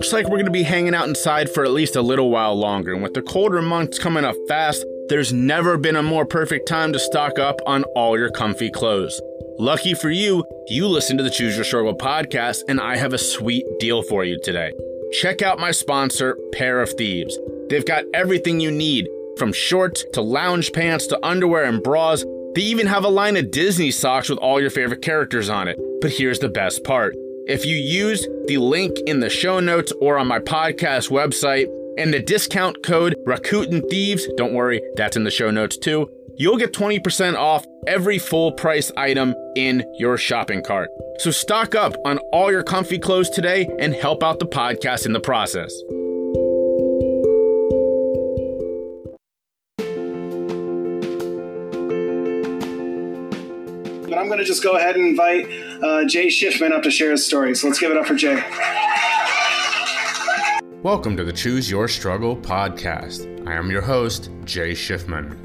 looks like we're going to be hanging out inside for at least a little while longer, and with the colder months coming up fast, there's never been a more perfect time to stock up on all your comfy clothes. Lucky for you, you listen to the Choose Your Struggle podcast, and I have a sweet deal for you today. Check out my sponsor, Pair of Thieves. They've got everything you need, from shorts to lounge pants to underwear and bras. They even have a line of Disney socks with all your favorite characters on it. But here's the best part if you use the link in the show notes or on my podcast website and the discount code Rakuten Thieves, don't worry, that's in the show notes too, you'll get 20% off every full price item in your shopping cart. So stock up on all your comfy clothes today and help out the podcast in the process. But I'm going to just go ahead and invite uh, Jay Schiffman up to share his story. So let's give it up for Jay. Welcome to the Choose Your Struggle podcast. I am your host, Jay Schiffman.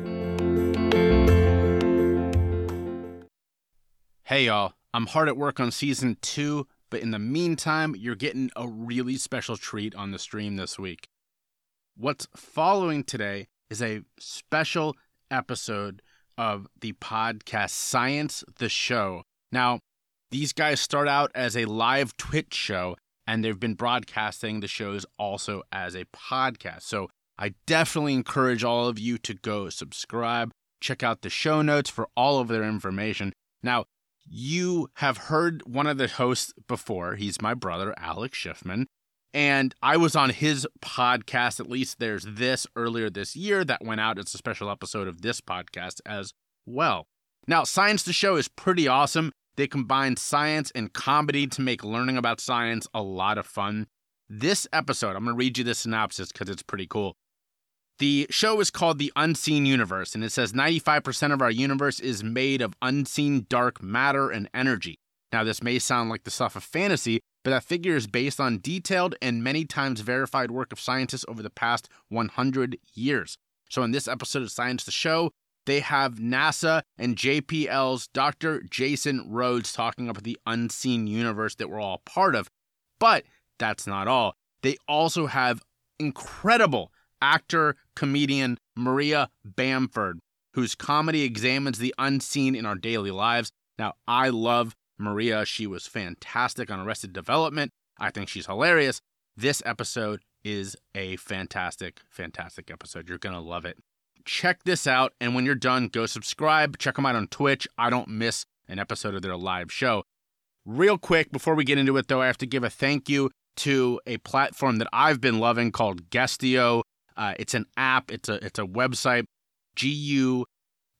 Hey, y'all. I'm hard at work on season two, but in the meantime, you're getting a really special treat on the stream this week. What's following today is a special episode of the podcast Science the Show. Now, these guys start out as a live Twitch show, and they've been broadcasting the shows also as a podcast. So I definitely encourage all of you to go subscribe, check out the show notes for all of their information. Now, you have heard one of the hosts before. He's my brother, Alex Schiffman. And I was on his podcast, at least there's this earlier this year that went out. It's a special episode of this podcast as well. Now, Science the Show is pretty awesome. They combine science and comedy to make learning about science a lot of fun. This episode, I'm going to read you the synopsis because it's pretty cool. The show is called The Unseen Universe, and it says 95% of our universe is made of unseen dark matter and energy. Now, this may sound like the stuff of fantasy, but that figure is based on detailed and many times verified work of scientists over the past 100 years. So, in this episode of Science the Show, they have NASA and JPL's Dr. Jason Rhodes talking about the unseen universe that we're all part of. But that's not all. They also have incredible actor, comedian Maria Bamford, whose comedy examines the unseen in our daily lives. Now, I love Maria. She was fantastic on Arrested Development. I think she's hilarious. This episode is a fantastic, fantastic episode. You're going to love it. Check this out. And when you're done, go subscribe. Check them out on Twitch. I don't miss an episode of their live show. Real quick, before we get into it, though, I have to give a thank you to a platform that I've been loving called Guestio. Uh, it's an app. It's a it's a website. G U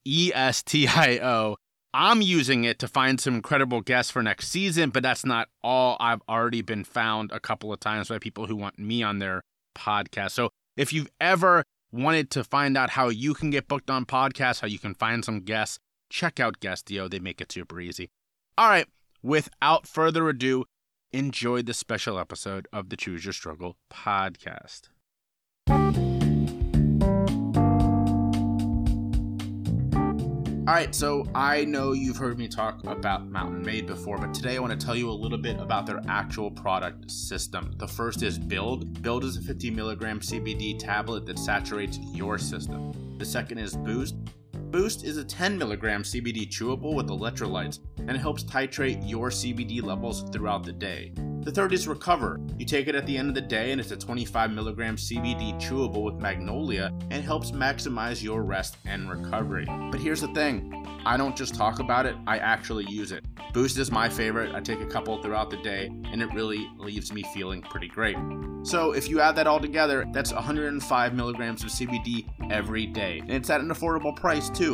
E S T I O. I'm using it to find some incredible guests for next season, but that's not all. I've already been found a couple of times by people who want me on their podcast. So if you've ever wanted to find out how you can get booked on podcasts, how you can find some guests, check out Guestio. They make it super easy. All right, without further ado, enjoy this special episode of the Choose Your Struggle podcast. All right, so I know you've heard me talk about Mountain Made before, but today I want to tell you a little bit about their actual product system. The first is Build. Build is a 50 milligram CBD tablet that saturates your system. The second is Boost. Boost is a 10 milligram CBD chewable with electrolytes and helps titrate your CBD levels throughout the day. The third is Recover. You take it at the end of the day and it's a 25 milligram CBD chewable with Magnolia and helps maximize your rest and recovery. But here's the thing I don't just talk about it, I actually use it. Boost is my favorite. I take a couple throughout the day and it really leaves me feeling pretty great. So if you add that all together, that's 105 milligrams of CBD every day. And it's at an affordable price too.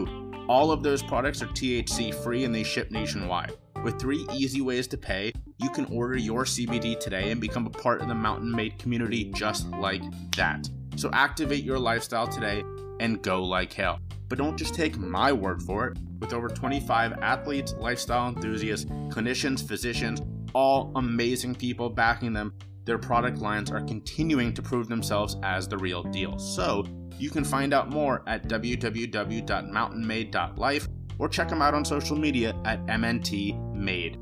All of those products are THC free and they ship nationwide. With three easy ways to pay, you can order your CBD today and become a part of the Mountain Made community just like that. So activate your lifestyle today and go like hell. But don't just take my word for it. With over 25 athletes, lifestyle enthusiasts, clinicians, physicians, all amazing people backing them, their product lines are continuing to prove themselves as the real deal. So you can find out more at www.mountainmade.life or check them out on social media at MNT Made.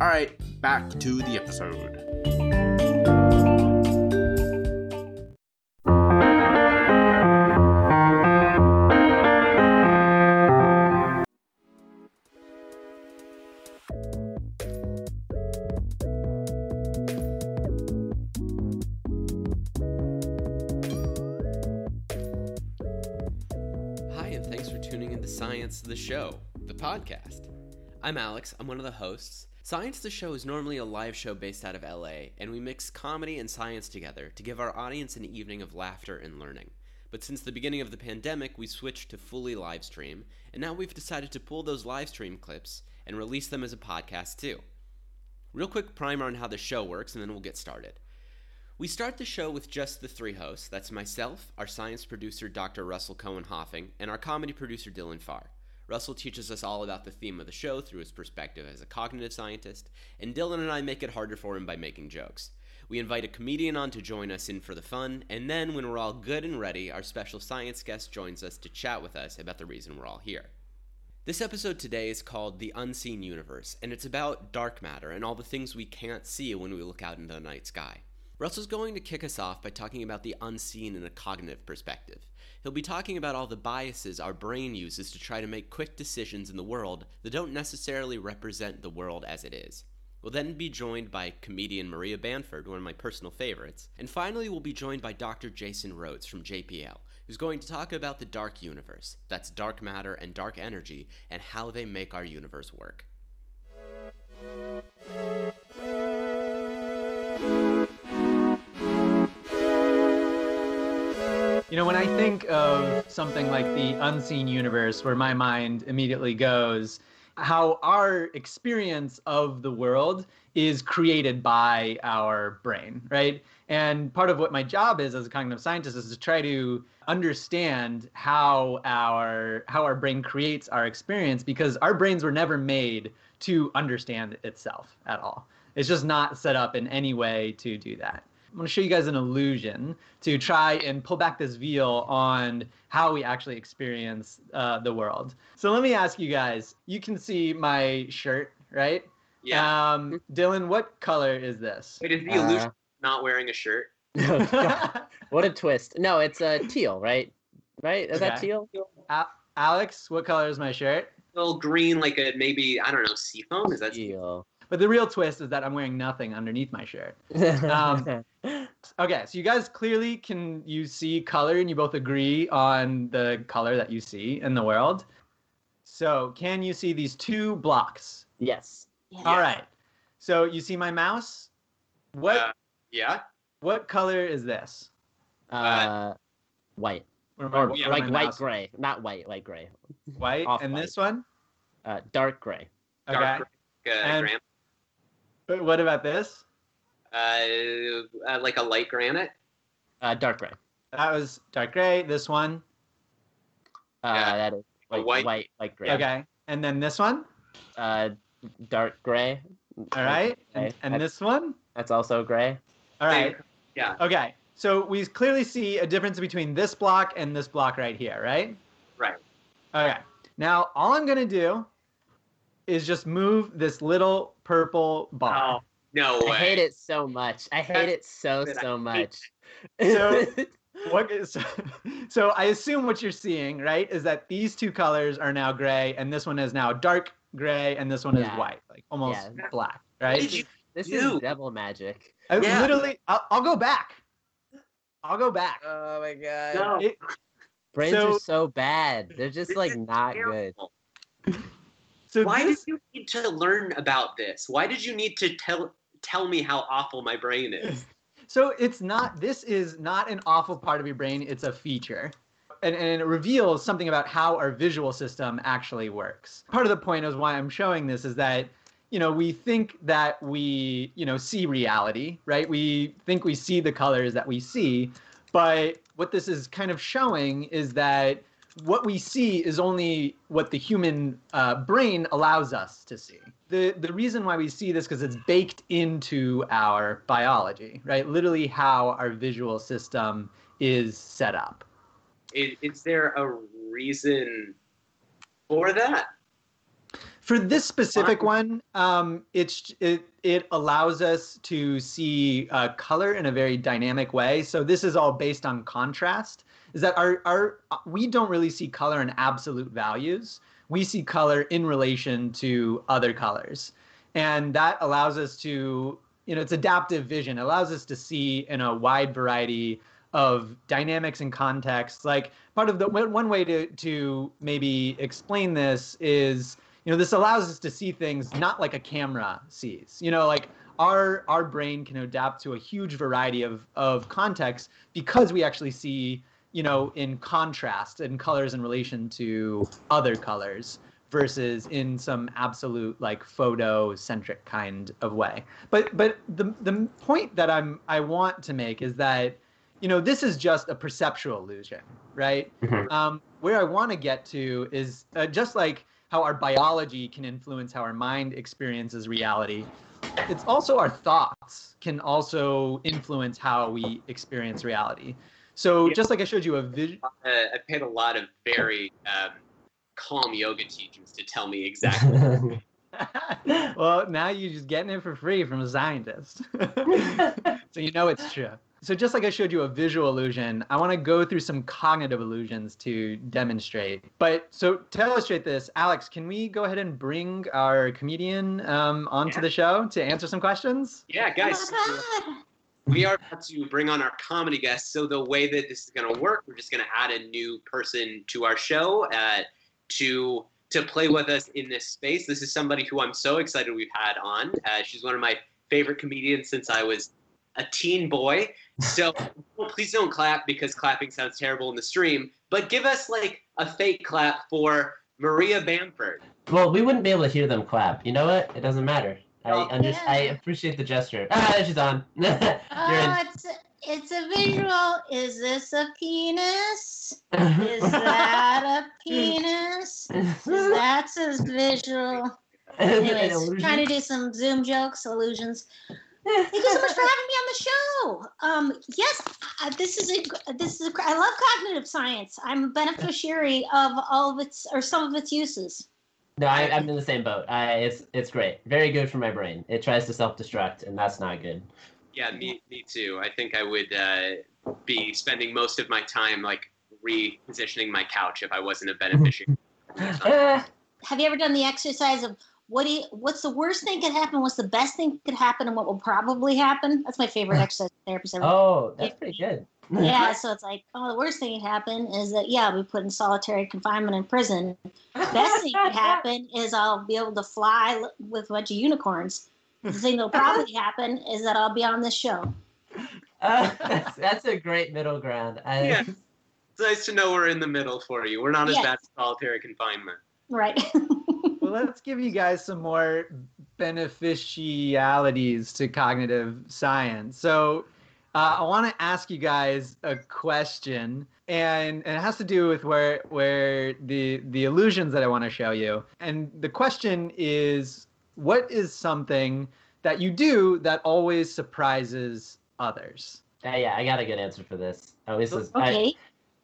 All right, back to the episode. I'm Alex, I'm one of the hosts. Science the Show is normally a live show based out of LA, and we mix comedy and science together to give our audience an evening of laughter and learning. But since the beginning of the pandemic, we switched to fully live stream, and now we've decided to pull those live stream clips and release them as a podcast too. Real quick primer on how the show works, and then we'll get started. We start the show with just the three hosts that's myself, our science producer, Dr. Russell Cohen Hoffing, and our comedy producer, Dylan Farr. Russell teaches us all about the theme of the show through his perspective as a cognitive scientist, and Dylan and I make it harder for him by making jokes. We invite a comedian on to join us in for the fun, and then when we're all good and ready, our special science guest joins us to chat with us about the reason we're all here. This episode today is called The Unseen Universe, and it's about dark matter and all the things we can't see when we look out into the night sky. Russell's going to kick us off by talking about the unseen in a cognitive perspective. He'll be talking about all the biases our brain uses to try to make quick decisions in the world that don't necessarily represent the world as it is. We'll then be joined by comedian Maria Bamford, one of my personal favorites. And finally, we'll be joined by Dr. Jason Rhodes from JPL, who's going to talk about the dark universe that's dark matter and dark energy and how they make our universe work. You know, when I think of something like the unseen universe, where my mind immediately goes, how our experience of the world is created by our brain, right? And part of what my job is as a cognitive scientist is to try to understand how our how our brain creates our experience because our brains were never made to understand itself at all. It's just not set up in any way to do that. I'm going to show you guys an illusion to try and pull back this veil on how we actually experience uh, the world. So let me ask you guys. You can see my shirt, right? Yeah. Um, Dylan, what color is this? Wait, is the illusion not wearing a shirt? what a twist. No, it's uh, teal, right? Right? Is that teal? Al- Alex, what color is my shirt? A little green, like a maybe I don't know, seafoam. Is that Teal. But the real twist is that I'm wearing nothing underneath my shirt. Um, Okay, so you guys clearly can you see color and you both agree on the color that you see in the world. So can you see these two blocks? yes. All right. So you see my mouse? What Uh, yeah? what color is this? Uh, white. Where my- Or where like my white mouse- gray. Not white, light gray. White. and white. this one? Uh, dark gray. Okay. Dark gray, uh, And- gran- But what about this? uh, uh, like a light granite. Uh, dark gray. That was dark gray. This one. Uh, Yeah. that is A like, white- white, light gray. Okay. And then this one. Uh, dark gray. All right. And, Okay. and That's- this one. That's also gray. All right. Yeah. Okay. So we clearly see a difference between this block and this block right here, right? Right. Okay. Now all I'm gonna do is just move this little purple bar. Oh no way. I hate it so much. I hate it so Dude, so much. So- What is, so I assume what you're seeing, right, is that these two colors are now gray, and this one is now dark gray, and this one is white, like almost Yeah. black, right? you this do? is devil magic. I Yeah. literally, I'll, I'll go back. I'll go back. Oh my god. No. It- Brains So- are so bad. They're just like is not good. So Why this, did you need to learn about this? Why did you need to tell tell me how awful my brain is? So it's not. This is not an awful part of your brain. It's a feature, and and it reveals something about how our visual system actually works. Part of the point is why I'm showing this is that you know we think that we you know see reality, right? We think we see the colors that we see, but what this is kind of showing is that what we see is only what the human uh, brain allows us to see. The, the reason why we see this because it's baked into our biology, right? Literally how our visual system is set up. Is, is there a reason for that? For this specific one, um, it's it it allows us to see uh, color in a very dynamic way. So this is all based on contrast. Is that our our uh, we don't really see color in absolute values. We see color in relation to other colors, and that allows us to you know it's adaptive vision. It allows us to see in a wide variety of dynamics and contexts. Like part of the one way to to maybe explain this is you know this allows us to see things not like a camera sees. You know, like our our brain can adapt to a huge variety of of contexts because we actually see you know in contrast and colors in relation to other colors versus in some absolute like photo centric kind of way. But but the the point that i'm i want to make is that you know this is just a perceptual illusion right? Mhm. um, where i want to get to is uh, just like how our biology can influence how our mind experiences reality it's also our thoughts can also influence how we experience reality so Yeah. just like i showed you a vision Uh, I paid a lot of very um, calm yoga teachers to tell me exactly. well, now you're just getting it for free from a scientist. so you know it's true. So just like I showed you a visual illusion, I want to go through some cognitive illusions to demonstrate. But so to illustrate this, Alex, can we go ahead and bring our comedian um, onto Yeah. the show to answer some questions? yeah, guys, we are about to bring on our comedy guests. So the way that this is going to work, we're just going to add a new person to our show uh, to to play with us in this space. This is somebody who I'm so excited we've had on. Uh, she's one of my favorite comedians since I was a teen boy. So well, please don't clap because clapping sounds terrible in the stream. But give us like a fake clap for Maria Bamford. well, we wouldn't be able to hear them clap. You know what? It doesn't matter. I Oh. I appreciate the gesture. Ah, she's on. Oh, it's a, it's a visual. Is this a penis? Is that a penis? That's a visual. Anyways, trying to do some Zoom jokes, illusions. Thank you so much for having me on the show. Um, yes, uh, this is a this is a, I love cognitive science. I'm a beneficiary of all of its or some of its uses. No, I, I'm in the same boat. I, it's it's great. Very good for my brain. It tries to self-destruct, and that's not good. Yeah, me, me too. I think I would uh, be spending most of my time like repositioning my couch if I wasn't a beneficiary. Ah, Have you ever done the exercise of what do you, what's the worst thing could happen? What's the best thing could happen, and what will probably happen? That's my favorite exercise therapist ever. oh, that's pretty good. Yeah, so it's like, oh, the worst thing that happened is that yeah, I'll be put in solitary confinement in prison. Best thing that happen is I'll be able to fly with a bunch of unicorns. The thing that'll probably happen is that I'll be on this show. Uh, that's, that's a great middle ground. I, Yeah. It's nice to know we're in the middle for you. We're not as Yes. bad as solitary confinement. Right. well, let's give you guys some more beneficialities to cognitive science. So, uh, I want to ask you guys a question, and, and it has to do with where where the the illusions that I want to show you. And the question is, what is something that you do that always surprises others? Uh, yeah, I got a good answer for this. At least it's, I, okay.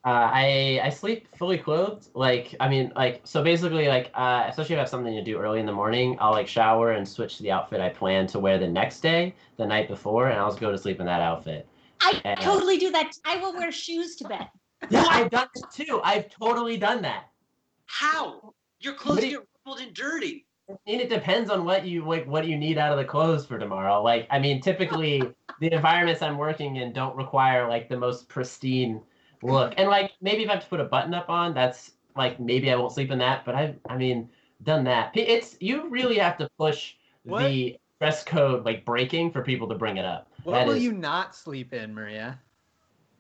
Uh, I I sleep fully clothed. Like I mean, like so basically, like uh, especially if I have something to do early in the morning, I'll like shower and switch to the outfit I plan to wear the next day, the night before, and I'll just go to sleep in that outfit. I Yeah. totally do that. I will wear shoes to bed. Yeah, I've done it too. I've totally done that. How? Your clothes What get you- rumpled and dirty. And it depends on what you like, what you need out of the clothes for tomorrow. Like, I mean, typically the environments I'm working in don't require like the most pristine look. And like, maybe if I have to put a button up on, that's like maybe I won't sleep in that. But I, I mean, done that. It's you really have to push What? the dress code like breaking for people to bring it up. What That will is- you not sleep in, Maria?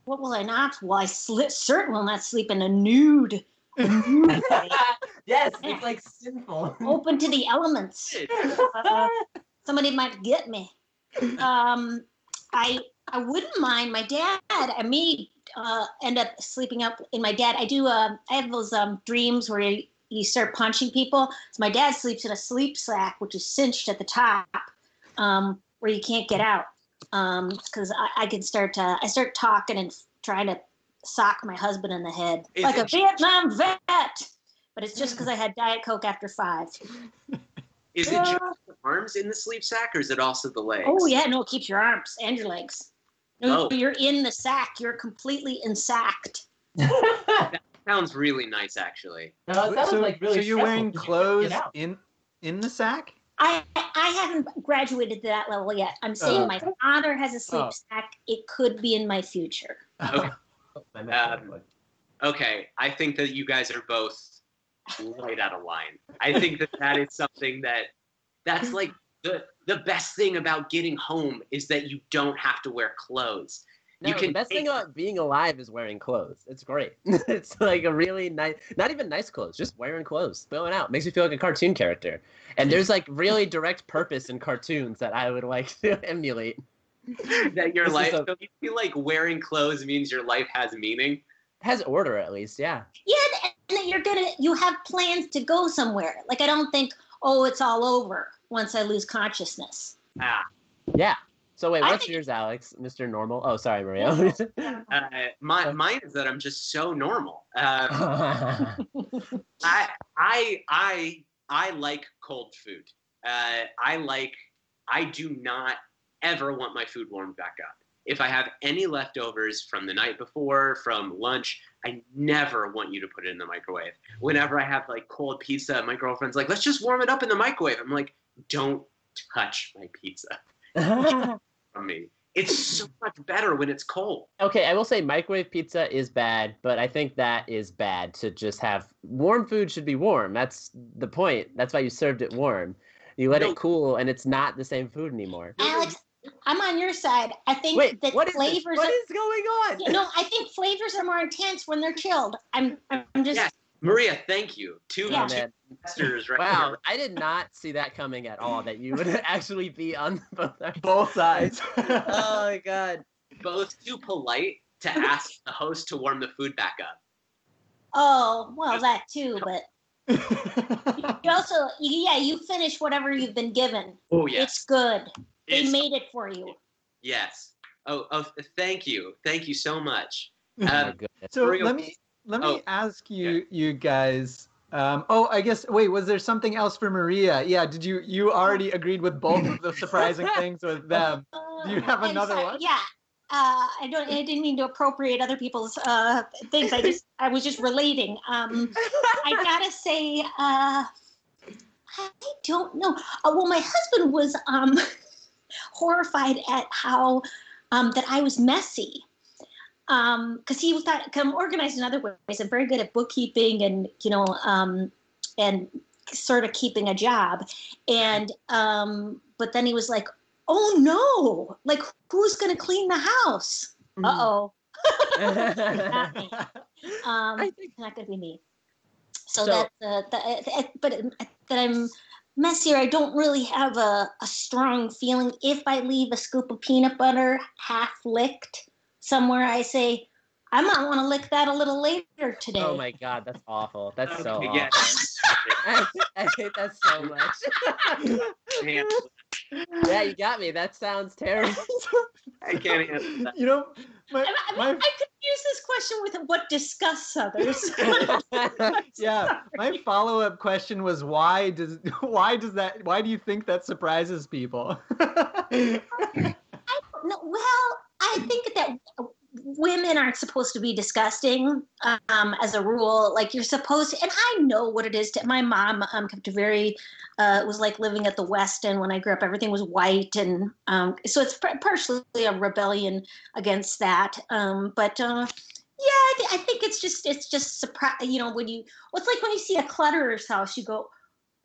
What will I not? Well, I sli- certainly will not sleep in a nude. A nude yes, it's like sinful. open to the elements. Uh, somebody might get me. Um, I I wouldn't mind my dad and me uh, end up sleeping up in my dad. I do. Uh, I have those um, dreams where you, you start punching people. So my dad sleeps in a sleep sack, which is cinched at the top, um, where you can't get out. Because I, I can start to I start talking and trying to sock my husband in the head Is like a Vietnam vet. But it's just because I had Diet Coke after five. Is it just the arms in the sleep sack or is it also the legs? Oh yeah, no, it keeps your arms and your legs. No, Oh. you're in the sack. You're completely insacked. That sounds really nice, actually. no, it sounds so, like really so you're wearing wearing 'cause you clothes in in the sack? I I haven't graduated to that level yet. I'm saying Oh. my father has a sleep Oh. sack. It could be in my future. Okay. Um, Okay, I think that you guys are both right out of line. I think that that is something that that's like the the best thing about getting home is that you don't have to wear clothes. No, you can the best thing about being alive is wearing clothes. It's great. it's like a really nice, not even nice clothes, just wearing clothes, going out. Makes you feel like a cartoon character. And there's like really direct purpose in cartoons that I would like to emulate. that your This is life a- so you feel like wearing clothes means your life has meaning. has order at least, yeah. Yeah, and that you're gonna you have plans to go somewhere. Like I don't think, oh, it's all over once I lose consciousness. Ah, Yeah. So wait, what's think- yours, Alex? Mr. Normal? Oh, sorry, Maria. uh, my, mine is that I'm just so normal. Uh, I I I I like cold food. Uh, I like I do not ever want my food warmed back up. If I have any leftovers from the night before, from lunch, I never want you to put it in the microwave. Whenever I have like cold pizza, my girlfriend's like, "Let's just warm it up in the microwave." I'm like, "Don't touch my pizza from me. It's so much better when it's cold." okay, I will say microwave pizza is bad, but I think that is bad to just have warm food should be warm. That's the point. That's why you served it warm. You let No. it cool and it's not the same food anymore. Alex, I'm on your side. I think Wait, that what is this? flavors What are, is going on? you know, I think flavors are more intense when they're chilled. I'm I'm just Yes. Maria, thank you. Two, Yeah. Oh, two man. investors right Wow, here. I did not see that coming at all. That you would actually be on both. sides. Both sides. Oh my god. both too polite to ask the host to warm the food back up. oh well that too, but you also yeah, you finish whatever you've been given. Oh yes, It's good. They It's- made it for you. yes. Oh, oh, thank you, thank you so much. Oh my Um, goodness. so Bring 'em- let me let me Oh, ask you you guys. Um, oh, I guess. Wait, was there something else for Maria? Yeah. Did you you already agreed with both of the surprising things with them? Do you have Uh, another sorry, one? Yeah. Uh, I don't. I didn't mean to appropriate other people's uh, things. I just. I was just relating. Um, I gotta say. Uh, I don't know. Uh, well, my husband was um, horrified at how um, that I was messy. Because he thought I'm organized in other ways. I'm very good at bookkeeping and you know um, and sort of keeping a job. And um, but then he was like, "Oh no! Like who's gonna clean the house? Uh oh, not me. Um, I it's not gonna be me." So, So- that's uh, that, uh, but uh, that I'm messier. I don't really have a, a strong feeling. If I leave a scoop of peanut butter half licked somewhere, I say. I might want to lick that a little later today. Oh my god, that's awful. That's so Okay, awful. yes. I, I hate that so much. Yeah, you got me. That sounds terrible. I can't handle that. you know, my, I, I, my I could use this question with what disgusts others. yeah my follow-up question was why does why does that why do you think that surprises people No, well, I think that women aren't supposed to be disgusting um, as a rule. Like you're supposed to, and I know what it is to. My mom um, kept a very, uh, was like living at the West End when I grew up. Everything was white, and um, so it's partially a rebellion against that. Um, but uh, yeah, I, th- I think it's just it's just surprise. You know, when you, well, it's like when you see a clutterer's house, you go,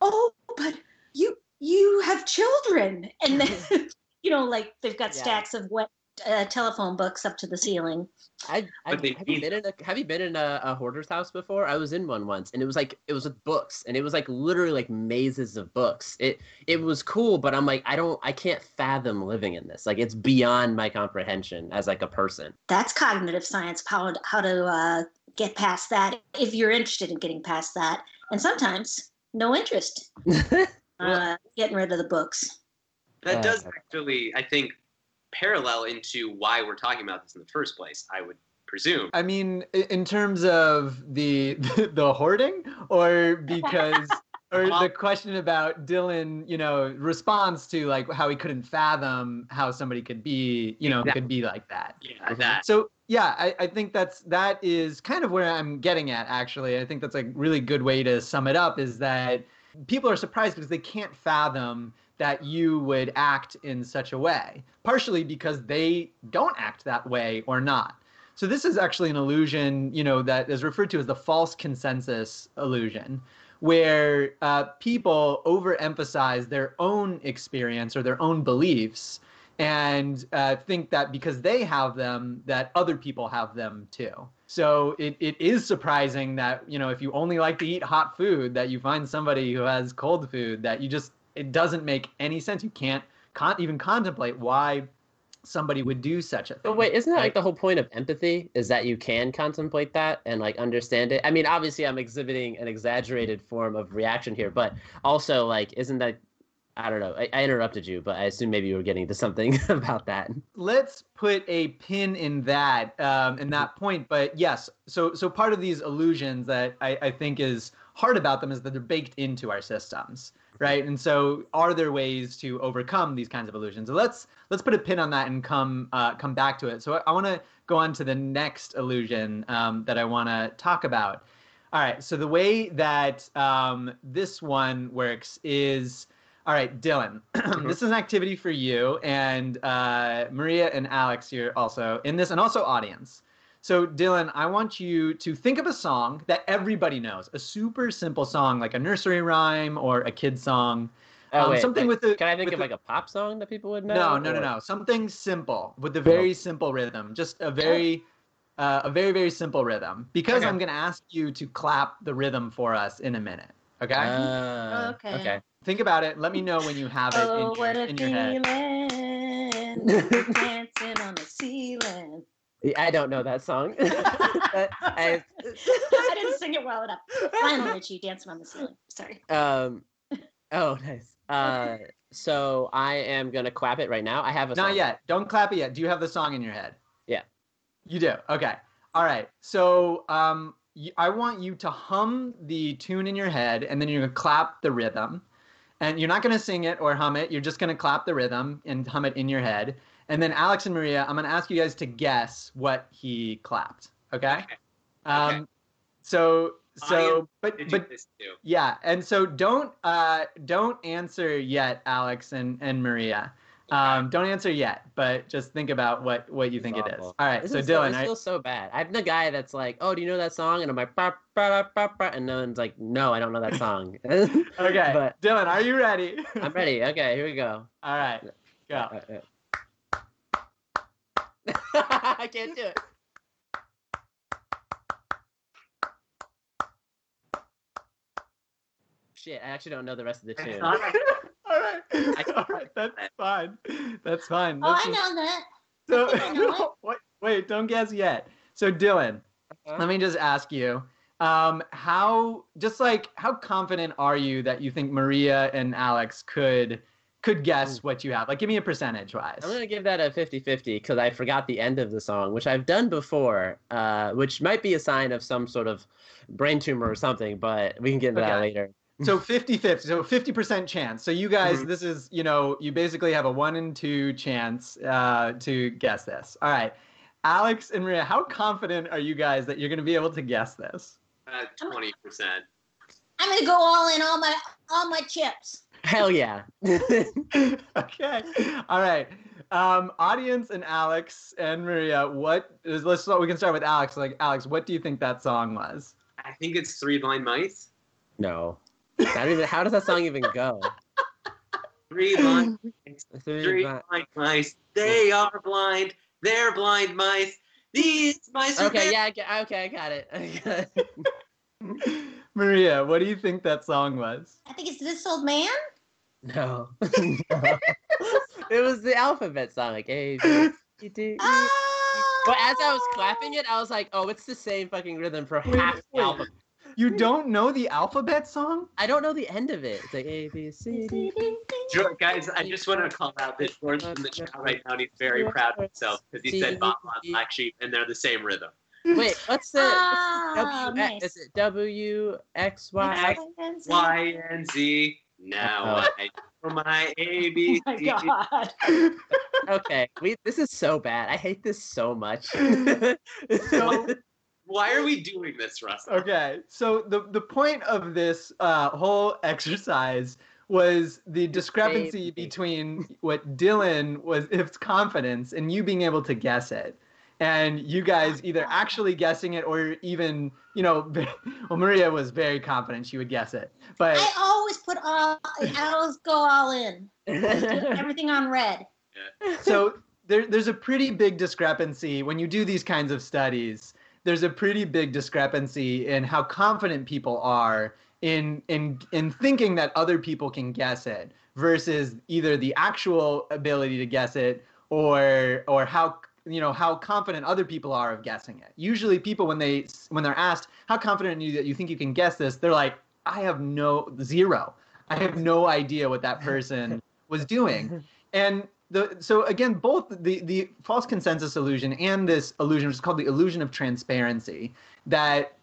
oh, but you you have children, and then you know, like they've got Yeah. stacks of wet uh, telephone books up to the ceiling. I, I they have you been in a have you been in a, a hoarder's house before? I was in one once, and it was like it was with books, and it was like literally like mazes of books. It it was cool, but I'm like I don't I can't fathom living in this. Like it's beyond my comprehension as like a person. That's cognitive science. How how to uh, get past that if you're interested in getting past that, and sometimes no interest. Uh, getting rid of the books. That does actually, I think, parallel into why we're talking about this in the first place. I would presume. i mean in terms of the the hoarding or because or the question about dylan you know response to like how he couldn't fathom how somebody could be you know Exactly. could be like that Yeah, that. So yeah, I, I think that's that is kind of where I'm getting at actually. I think that's a really good way to sum it up is that people are surprised because they can't fathom that you would act in such a way, partially because they don't act that way or not. So this is actually an illusion, you know, that is referred to as the false consensus illusion, where uh, people overemphasize their own experience or their own beliefs and uh, think that because they have them, that other people have them too. So it, it is surprising that, you know, if you only like to eat hot food, that you find somebody who has cold food, that you just, it doesn't make any sense. You can't con- even contemplate why somebody would do such a thing. But wait, isn't that right? like the whole point of empathy? Is that you can contemplate that and like understand it? I mean, obviously, I'm exhibiting an exaggerated form of reaction here, but also like, isn't that? I don't know. I, I interrupted you, but I assume maybe you were getting to something about that. let's put a pin in that um, in that point but yes so so part of these illusions that I, I think is hard about them is that they're baked into our systems right? And so are there ways to overcome these kinds of illusions? So let's let's put a pin on that and come uh, come back to it. So i, I want to go on to the next illusion um, that i want to talk about. All right so the way that um, this one works is all right, Dylan, this is an activity for you and uh, Maria and Alex here also in this, and also audience. So, Dylan, I want you to think of a song that everybody knows, a super simple song like a nursery rhyme or a kid song. Oh, Um, wait, something wait, with the- Can I think of the- like a pop song that people would know? No, no, no, or- no. Something simple with a very simple rhythm. Just a very, uh, a very, very simple rhythm. Because Okay. I'm going to ask you to clap the rhythm for us in a minute. Okay. Uh, Okay. Okay. Think about it. Let me know when you have it Oh, in, what your, a in your head. feeling. Dancing on the ceiling. I don't know that song. I, I didn't sing it well enough. Lionel Richie, dancing on the ceiling. Sorry. um, oh, nice. Uh, so I am gonna clap it right now. I have a Not song. yet. Don't clap it yet. Do you have the song in your head? Yeah. You do. Okay. All right. So um, y- I want you to hum the tune in your head, and then you're gonna clap the rhythm. And you're not gonna sing it or hum it. You're just gonna clap the rhythm and hum it in your head. And then Alex and Maria, I'm gonna ask you guys to guess what he clapped. Okay. Okay. Um. So so but but this too? yeah, and so don't uh don't answer yet, Alex and and Maria. Um, don't answer yet, but just think about what what you think it is all right This so is Dylan, this I, feel so bad. I'm the guy that's like, "Oh, do you know that song?" And I'm like, bah, bah, bah, bah, bah," and no one's like, "No, I don't know that song." okay, but Dylan, are you ready? I'm ready. Okay, here we go. All right, go. Uh, uh. I can't do it. Shit, I actually don't know the rest of the tune. All right, all right, that's fine. That's fine. Oh, This I know that. So, I know it. wait, wait, don't guess yet. So, Dylan, Uh-huh. let me just ask you, um, how just like how confident are you that you think Maria and Alex could could guess what you have? Like, give me a percentage wise. I'm gonna give that a 50-50 because I forgot the end of the song, which I've done before, uh, which might be a sign of some sort of brain tumor or something, but we can get into that later. So 50 50, so 50% chance. So you guys, Mhm. this is, you know, you basically have a one in two chance uh, to guess this. All right. Alex and Maria, how confident are you guys that you're going to be able to guess this? Uh, Twenty percent. I'm gonna go all in all my all my chips. Hell yeah. okay. All right. Um, audience and Alex and Maria, what is, let's start, we can start with Alex. Like, Alex, what do you think that song was? I think it's Three Blind Mice. no. Not even, how does that song even go? Three blind mice. Three Three bli- blind mice. They are blind. They're blind mice. These mice are Okay, very- yeah, okay, I got it. I got it. Maria, what do you think that song was? I think it's this old man. No. No. it was the alphabet song, like A, B, C, D, E. Oh. But as I was clapping it, I was like, oh, it's the same fucking rhythm for Wait, half the wait. alphabet. You don't know the alphabet song? I don't know the end of it. It's like A, B, C, D. Sure, guys, I just want to call out that Jordan's in the chat right now, and he's very proud of himself because he said Baa Baa Black Sheep, and they're the same rhythm. Wait, what's the Ah, W? nice. Is it W X Y? Y and Z. Now Uh-oh. I know my A B Oh my god. Okay, we. This is so bad. I hate this so much. So- Why are we doing this, Russ? Okay, so the the point of this uh, whole exercise was the discrepancy between what Dylan was if its confidence and you being able to guess it, and you guys either actually guessing it or even you know, well Maria was very confident she would guess it, but I always put all. I always go all in. Everything on red. so there, there's a pretty big discrepancy when you do these kinds of studies. There's a pretty big discrepancy in how confident people are in in in thinking that other people can guess it versus either the actual ability to guess it or or how you know how confident other people are of guessing it. Usually, people when they when they're asked how confident are you that you think you can guess this, they're like, I have no zero. I have no idea what that person was doing. And the so again, both the the false consensus illusion and this illusion, which is called the illusion of transparency, that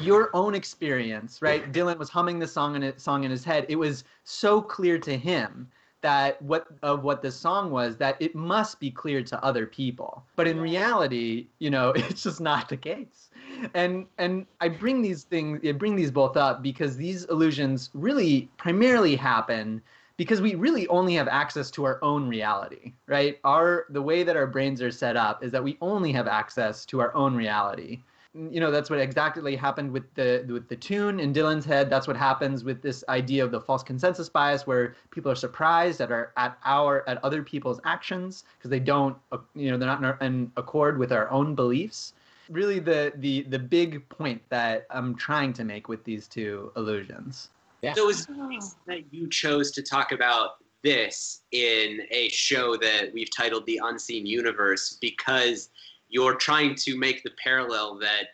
your own experience, right? Dylan was humming the song in it, song in his head. It was so clear to him that what of what the song was that it must be clear to other people. But in reality, you know, it's just not the case. And and I bring these things, I bring these both up because these illusions really primarily happen because we really only have access to our own reality right our the way that our brains are set up is that we only have access to our own reality you know that's what exactly happened with the with the tune in dylan's head. That's what happens with this idea of the false consensus bias where people are surprised at our at our at other people's actions because they don't uh, you know they're not in, in accord with our own beliefs. Really the the the big point that i'm trying to make with these two illusions. So it was nice that you chose to talk about this in a show that we've titled The Unseen Universe because you're trying to make the parallel that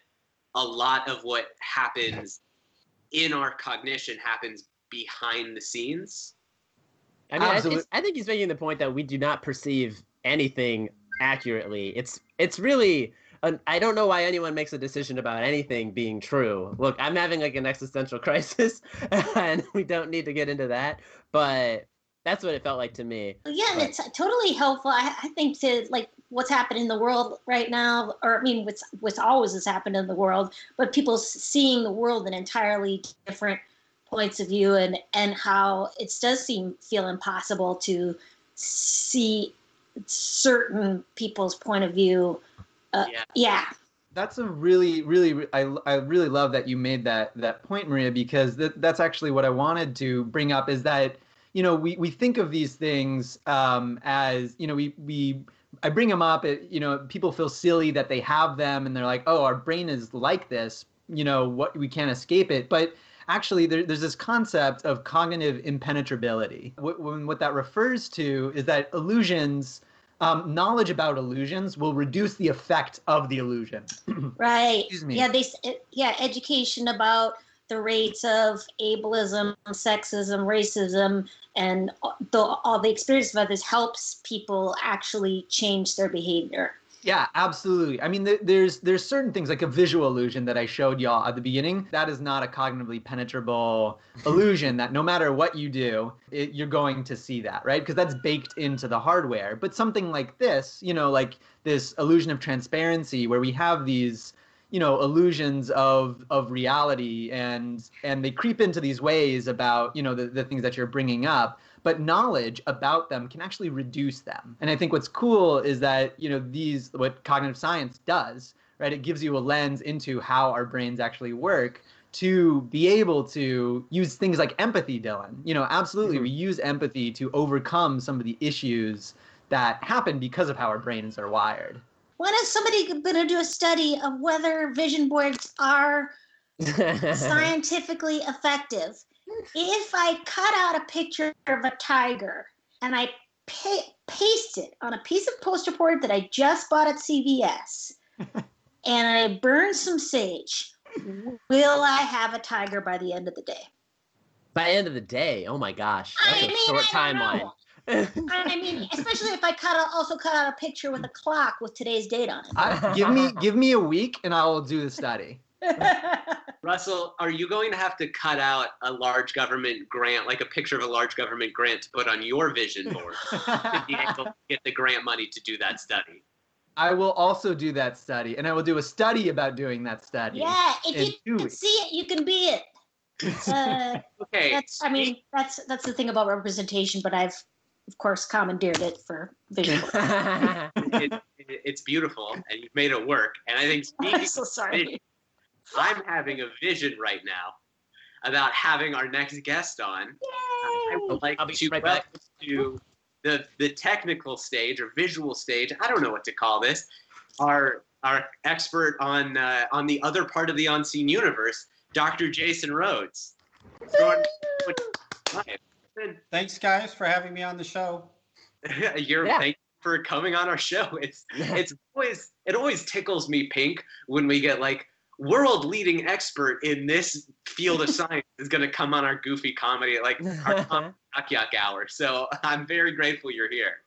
a lot of what happens in our cognition happens behind the scenes. I mean, I, Absolute- I think he's making the point that we do not perceive anything accurately. It's it's really an, I don't know why anyone makes a decision about anything being true. Look, I'm having like an existential crisis, and we don't need to get into that. But that's what it felt like to me. Yeah, and Right. it's totally helpful. I, I think to like what's happening in the world right now, or I mean, what's what's always has happened in the world, but people seeing the world in entirely different points of view, and and how it does seem feel impossible to see certain people's point of view. Uh, Yeah. yeah, that's a really really I, I really love that you made that that point maria because that, that's actually what i wanted to bring up is that you know we, we think of these things um, as you know we we i bring them up it, you know people feel silly that they have them and they're like oh our brain is like this you know what we can't escape it but actually there, there's this concept of cognitive impenetrability what, when, what that refers to is that illusions um, knowledge about illusions will reduce the effect of the illusion right. Excuse me. Yeah, they yeah education about the rates of ableism, sexism, racism, and the, all the experience of others helps people actually change their behavior. Yeah, absolutely. I mean, th- there's there's certain things like a visual illusion that I showed y'all at the beginning. That is not a cognitively penetrable illusion. That no matter what you do, it, you're going to see that, right? Because that's baked into the hardware. But something like this, you know, like this illusion of transparency, where we have these, you know, illusions of of reality, and and they creep into these ways about, you know, the, the things that you're bringing up but knowledge about them can actually reduce them. And I think what's cool is that, you know, these what cognitive science does, right? It gives you a lens into how our brains actually work to be able to use things like empathy, Dylan. You know, absolutely mm-hmm. we use empathy to overcome some of the issues that happen because of how our brains are wired. When is somebody going to do a study of whether vision boards are scientifically effective? If I cut out a picture of a tiger and I pa- paste it on a piece of poster board that I just bought at CVS and I burn some sage, will I have a tiger by the end of the day? By the end of the day, oh my gosh, that's I a mean, short timeline. know. I mean, especially if I cut out, also cut out a picture with a clock with today's date on I, give me give me a week and I will do the study. Russell, are you going to have to cut out a large government grant, like a picture of a large government grant to put on your vision board to be able to get the grant money to do that study? I will also do that study, and I will do a study about doing that study. Yeah, if you can weeks. see it, you can be it. Uh, Okay. that's I mean that's that's the thing about representation, but I've of course commandeered it for visual. it, it- it's beautiful, and you've made it work. And I think speaking I'm so sorry. I'm having a vision right now about having our next guest on. I Yay! would like I'll be to right back. to the the technical stage or visual stage. I don't know what to call this. Our our expert on uh, on the other part of the unseen universe, Dr. Jason Rhodes. Jordan. Thanks, guys, for having me on the show. You're Yeah. thank you for coming on our show. It's it's always it always tickles me pink when we get like world leading expert in this field of science is going to come on our goofy comedy like our com- yuck yuck hour. So I'm very grateful you're here.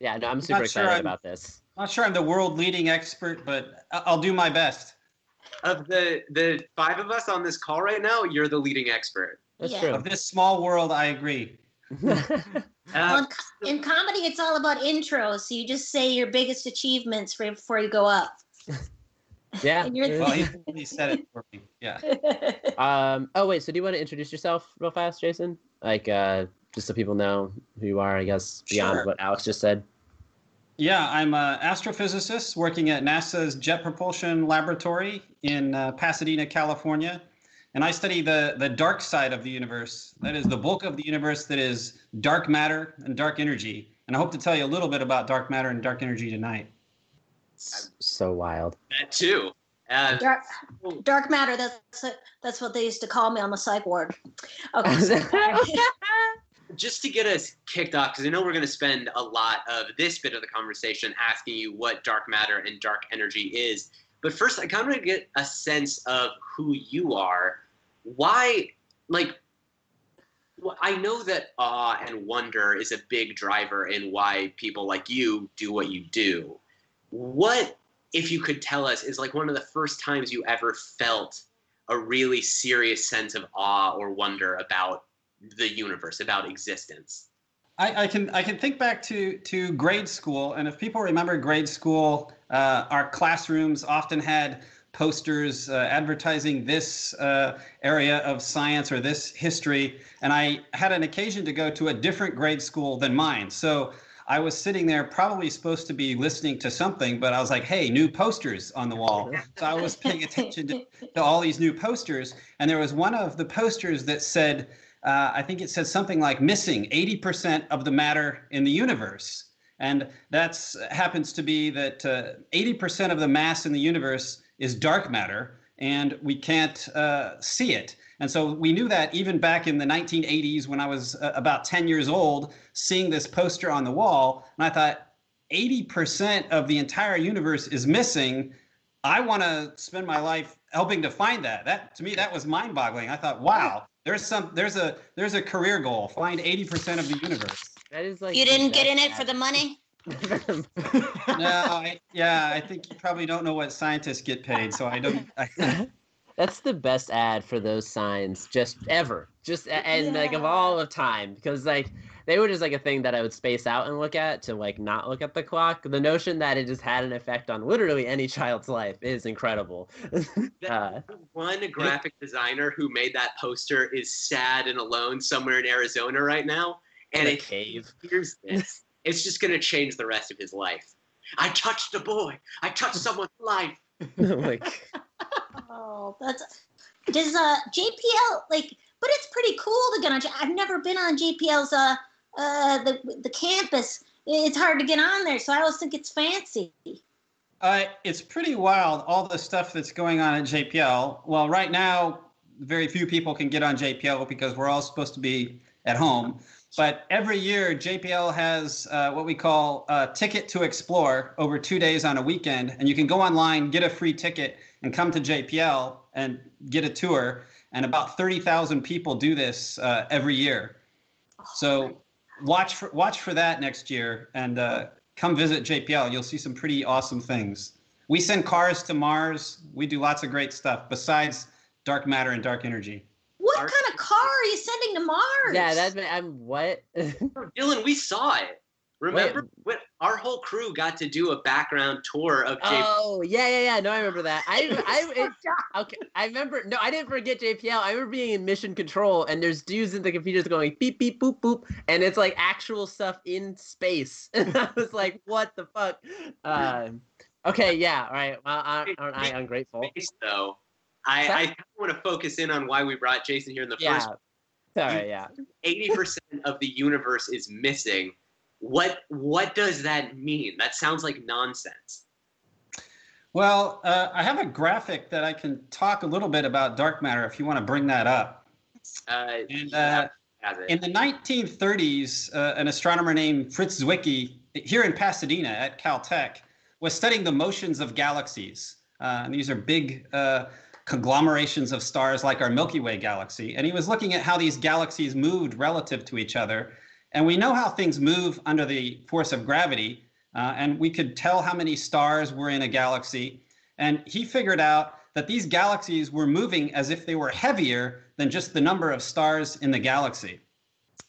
yeah, no, I'm super Not sure excited I'm- about this. Not sure I'm the world leading expert, but I'll do my best. Of the the five of us on this call right now, you're the leading expert. That's Yeah. true. Of this small world, I agree. Well, Uh, in, co- in comedy, it's all about intros. So you just say your biggest achievements right before you go up. yeah. You're- Well, he, he said it for me. Yeah. Um. Oh wait. So do you want to introduce yourself real fast, Jason? Like, uh, just so people know who you are. I guess beyond Sure. what Alex just said. Yeah, I'm an astrophysicist working at NASA's Jet Propulsion Laboratory in uh, Pasadena, California. And I study the, the dark side of the universe. That is the bulk of the universe that is dark matter and dark energy. And I hope to tell you a little bit about dark matter and dark energy tonight. So wild. that too. Uh, dark, dark matter. That's that's what they used to call me on the psych ward. Okay. so- just to get us kicked off, because I know we're going to spend a lot of this bit of the conversation asking you what dark matter and dark energy is. But first, I kind of want to get a sense of who you are. Why, like, I know that awe and wonder is a big driver in why people like you do what you do. What, if you could tell us, is like one of the first times you ever felt a really serious sense of awe or wonder about the universe, about existence? I, I can I can think back to to grade school, and if people remember grade school, uh, our classrooms often had posters uh, advertising this uh, area of science or this history. And I had an occasion to go to a different grade school than mine, so I was sitting there, probably supposed to be listening to something, but I was like, "Hey, new posters on the wall!" So I was paying attention to, to all these new posters, and there was one of the posters that said uh, I think it says something like missing 80% of the matter in the universe. And that happens to be that uh, 80% of the mass in the universe is dark matter, and we can't uh, see it. And so we knew that even back in the 1980s when I was uh, about 10 years old, seeing this poster on the wall. And I thought, 80% of the entire universe is missing. I want to spend my life helping to find that. That to me, that was mind-boggling. I thought, wow, there's some, there's a, there's a career goal. Find 80% of the universe. That is like you didn't get in it for the money. No, I, yeah, I think you probably don't know what scientists get paid, so I don't. I, That's the best ad for those signs just ever. Just a- and like of all of time because like they were just like a thing that I would space out and look at to like not look at the clock. The notion that it just had an effect on literally any child's life is incredible. uh, One graphic designer who made that poster is sad and alone somewhere in Arizona right now. And in a cave. he hears this, it's just going to change the rest of his life. I touched a boy. I touched someone's life. like Oh, that's does uh JPL like, but it's pretty cool to get on. I've never been on JPL's uh uh the the campus. It's hard to get on there, so I always think it's fancy. Uh, it's pretty wild, all the stuff that's going on at JPL. Well, right now, very few people can get on JPL because we're all supposed to be at home. But every year, JPL has uh, what we call a ticket to explore over two days on a weekend. And you can go online, get a free ticket, and come to JPL and get a tour. And about 30,000 people do this uh, every year. So watch for, watch for that next year and uh, come visit JPL. You'll see some pretty awesome things. We send cars to Mars. We do lots of great stuff besides dark matter and dark energy. What Art- kind of car are you sending to Mars? yeah, that's I'm what? Dylan, we saw it. Remember when our whole crew got to do a background tour of JPL? Oh yeah, yeah, yeah. No, I remember that. I, I, it, okay. I remember. No, I didn't forget JPL. I remember being in mission control, and there's dudes in the computers going beep, beep, boop, boop, and it's like actual stuff in space. And I was like, what the fuck? Uh, okay, yeah, all right. Well, aren't I ungrateful? Space, though, I, I want to focus in on why we brought Jason here in the yeah. first. Sorry, yeah. Eighty percent of the universe is missing what what does that mean? That sounds like nonsense. Well, uh, I have a graphic that I can talk a little bit about dark matter if you want to bring that up. Uh, and, uh, in the 1930s, uh, an astronomer named Fritz Zwicky here in Pasadena at Caltech was studying the motions of galaxies. Uh, and these are big uh, conglomerations of stars like our Milky Way galaxy. And he was looking at how these galaxies moved relative to each other and we know how things move under the force of gravity. Uh, and we could tell how many stars were in a galaxy. And he figured out that these galaxies were moving as if they were heavier than just the number of stars in the galaxy.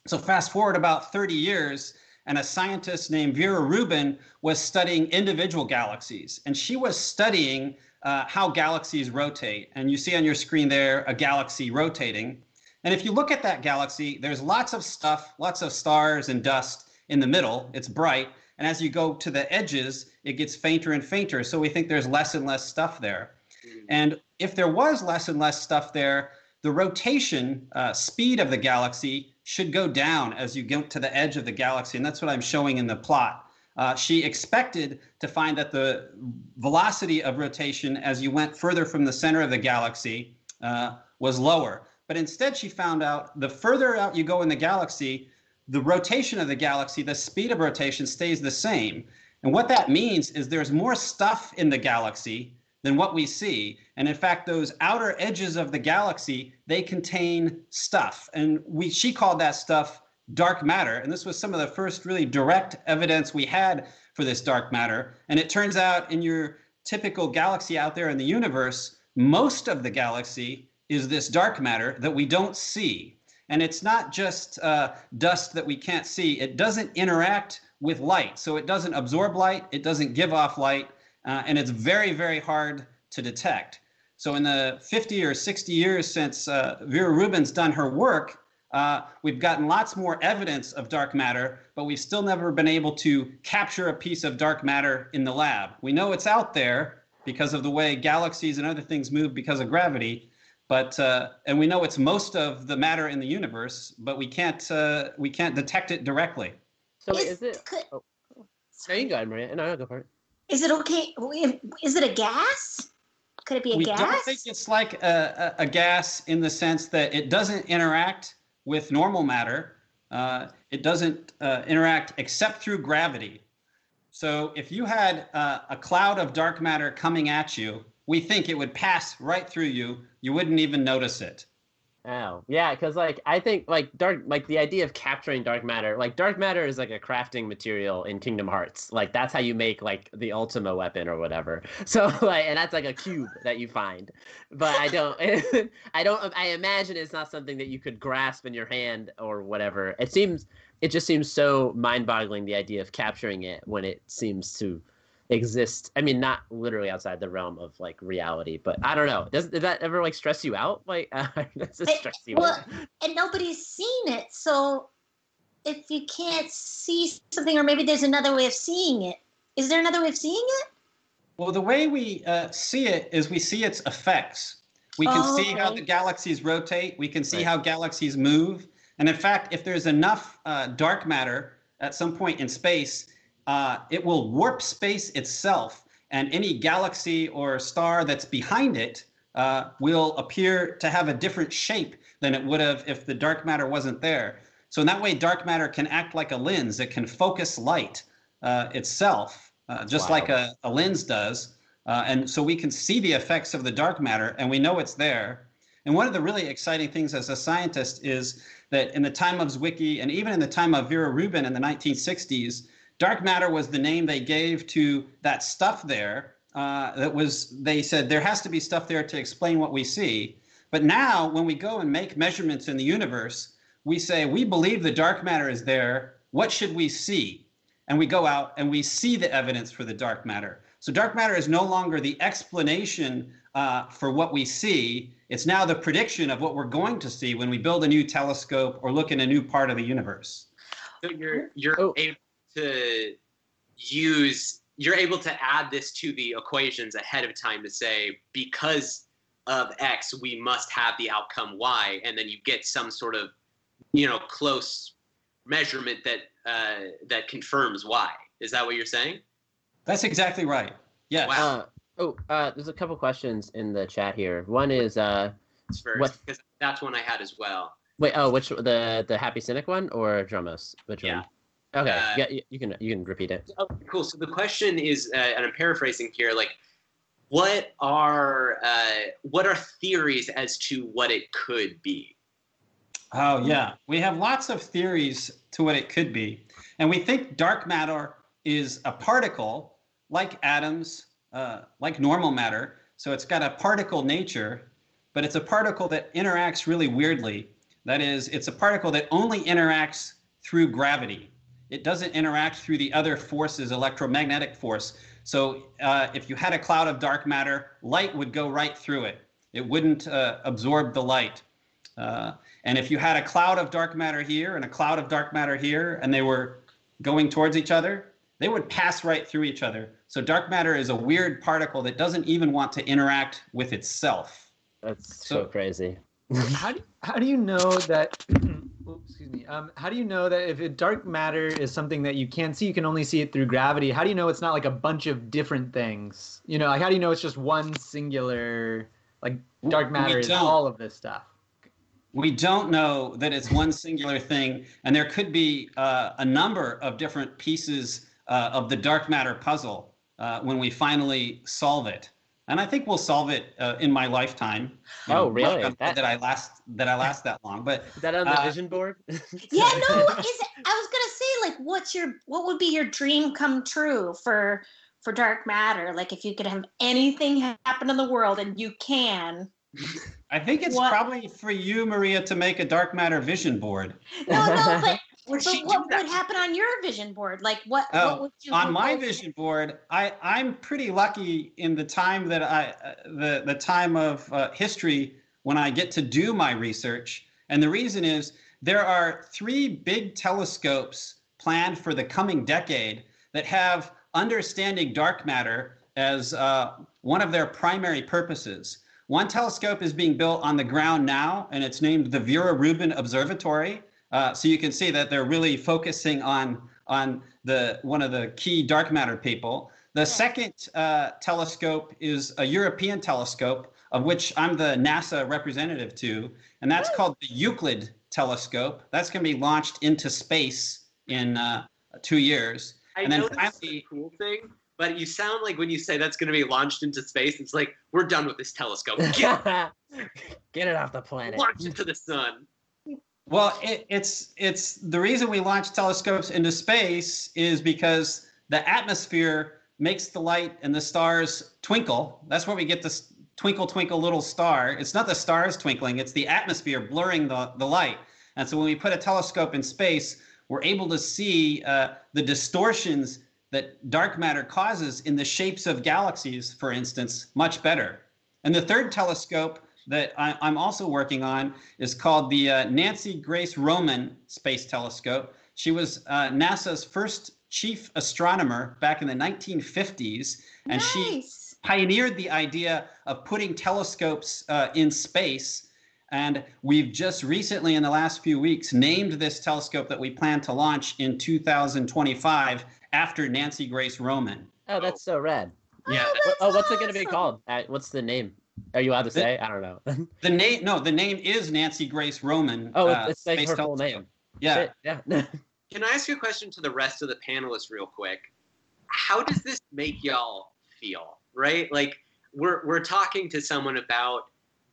So, fast forward about 30 years, and a scientist named Vera Rubin was studying individual galaxies. And she was studying uh, how galaxies rotate. And you see on your screen there a galaxy rotating. And if you look at that galaxy, there's lots of stuff, lots of stars and dust in the middle. It's bright. And as you go to the edges, it gets fainter and fainter. So we think there's less and less stuff there. Mm. And if there was less and less stuff there, the rotation uh, speed of the galaxy should go down as you get to the edge of the galaxy. And that's what I'm showing in the plot. Uh, she expected to find that the velocity of rotation as you went further from the center of the galaxy uh, was lower. But instead, she found out the further out you go in the galaxy, the rotation of the galaxy, the speed of rotation stays the same. And what that means is there's more stuff in the galaxy than what we see. And in fact, those outer edges of the galaxy, they contain stuff. And we she called that stuff dark matter. And this was some of the first really direct evidence we had for this dark matter. And it turns out in your typical galaxy out there in the universe, most of the galaxy is this dark matter that we don't see. And it's not just uh, dust that we can't see, it doesn't interact with light. So it doesn't absorb light, it doesn't give off light, uh, and it's very, very hard to detect. So in the 50 or 60 years since uh, Vera Rubin's done her work, uh, we've gotten lots more evidence of dark matter, but we've still never been able to capture a piece of dark matter in the lab. We know it's out there because of the way galaxies and other things move because of gravity, but uh, and we know it's most of the matter in the universe, but we can't uh, we can't detect it directly. So is, is it? Could, oh. No, you go ahead, Maria. No, I'll go for it. Is it okay? Is it a gas? Could it be a we gas? We don't think it's like a, a, a, gas in the sense that it doesn't interact with normal matter. Uh, it doesn't uh, interact except through gravity. So if you had uh, a cloud of dark matter coming at you, we think it would pass right through you. You wouldn't even notice it. Oh, yeah, because like I think like dark like the idea of capturing dark matter, like dark matter is like a crafting material in Kingdom Hearts. Like that's how you make like the Ultima weapon or whatever. So like and that's like a cube that you find. But I don't I don't I imagine it's not something that you could grasp in your hand or whatever. It seems it just seems so mind-boggling the idea of capturing it when it seems to exist i mean not literally outside the realm of like reality but i don't know. Does, does that ever like stress you out? Like uh, does it stress you well, out? and nobody's seen it so if you can't see something or maybe there's another way of seeing it. Is there another way of seeing it? Well the way we uh, see it is we see its effects. We can oh, see okay. how the galaxies rotate. We can see right. how galaxies move. And in fact if there's enough uh, dark matter at some point in space uh, it will warp space itself, and any galaxy or star that's behind it uh, will appear to have a different shape than it would have if the dark matter wasn't there. So in that way, dark matter can act like a lens. It can focus light uh, itself, uh, just wow. like a, a, lens does. Uh, and so we can see the effects of the dark matter, and we know it's there. And one of the really exciting things as a scientist is that in the time of Zwicky, and even in the time of Vera Rubin in the 1960s, Dark matter was the name they gave to that stuff there. Uh, that was they said there has to be stuff there to explain what we see. But now, when we go and make measurements in the universe, we say we believe the dark matter is there. What should we see? and we go out and we see the evidence for the dark matter. So dark matter is no longer the explanation uh, for what we see. It's now the prediction of what we're going to see when we build a new telescope or look in a new part of the universe. So you're you're Oh. able to use you're able to add this to the equations ahead of time to say because of X we must have the outcome Y, and then you get some sort of you know close measurement that uh, that confirms Y. Is that what you're saying? That's exactly right. Yes. Wow. Uh, oh, uh, there's a couple questions in the chat here. One is, uh, First, What- because that's one I had as well. wait, oh, which the the Happy Cynic one or Dromos? Which Yeah. one? Okay, Uh, yeah, you, you can you can repeat it. Oh, cool. So the question is, uh, and I'm paraphrasing here, like, what are uh, what are theories as to what it could be? Oh, yeah. We have lots of theories to what it could be. And we think dark matter is a particle like atoms, uh, like normal matter. So it's got a particle nature, but it's a particle that interacts really weirdly. That is, it's a particle that only interacts through gravity. It doesn't interact through the other forces, electromagnetic force. So uh, if you had a cloud of dark matter, light would go right through it. It wouldn't uh, absorb the light. Uh, and if you had a cloud of dark matter here and a cloud of dark matter here, and they were going towards each other, they would pass right through each other. So dark matter is a weird particle that doesn't even want to interact with itself. That's so, So- crazy. how do how do you know that? Oops, excuse me. Um, how do you know that if dark matter is something that you can't see, you can only see it through gravity? How do you know it's not like a bunch of different things? You know, like how do you know it's just one singular? Like dark matter is all of this stuff. We don't know that it's one singular thing, and there could be uh, a number of different pieces uh, of the dark matter puzzle uh, when we finally solve it. And I think we'll solve it uh, in my lifetime. You Oh, know, really? knock on wood That- That I last that I last that long, but Is that on the Uh, vision board? Yeah, no, is it, I was gonna say like, what's your what would be your dream come true for for dark matter? Like, if you could have anything happen in the world and you can. I think it's What- probably for you, Maria, to make a dark matter vision board. No, no, but Would but she what would happen on your vision board? Like, what Oh, what would you on my vision board, I I'm pretty lucky in the time that I uh, the the time of uh, history when I get to do my research, and the reason is there are three big telescopes planned for the coming decade that have understanding dark matter as uh, one of their primary purposes. One telescope is being built on the ground now, and it's named the Vera Rubin Observatory. Uh, so you can see that they're really focusing on on the one of the key dark matter people. The second uh, telescope is a European telescope, of which I'm the NASA representative to, and that's called the Euclid telescope. That's going to be launched into space in uh, two years. I And then know that's finally- a cool thing, but you sound like when you say that's going to be launched into space, it's like we're done with this telescope. Get Get it off the planet. launch it to the sun. Well, it, it's it's the reason we launch telescopes into space is because the atmosphere makes the light and the stars twinkle. That's where we get this twinkle twinkle little star. It's not the stars twinkling; it's the atmosphere blurring the the light. And so when we put a telescope in space, we're able to see uh, the distortions that dark matter causes in the shapes of galaxies, for instance, much better. And the third telescope that I, I'm also working on is called the uh, Nancy Grace Roman Space Telescope. She was uh, NASA's first chief astronomer back in the 1950s, and she pioneered the idea of putting telescopes uh, in space. And we've just recently, in the last few weeks, named this telescope that we plan to launch in 2025 after Nancy Grace Roman. Oh, that's so rad. Yeah, Oh, that's Oh, what's it gonna be called? Uh, what's the name? Are you allowed to The- say? I don't know. The name, no, the name is Nancy Grace Roman. oh, uh, it's, it's like her full name. Yeah. Shit, yeah. Can I ask you a question to the rest of the panelists, real quick? How does this make y'all feel? Right, like we're we're talking to someone about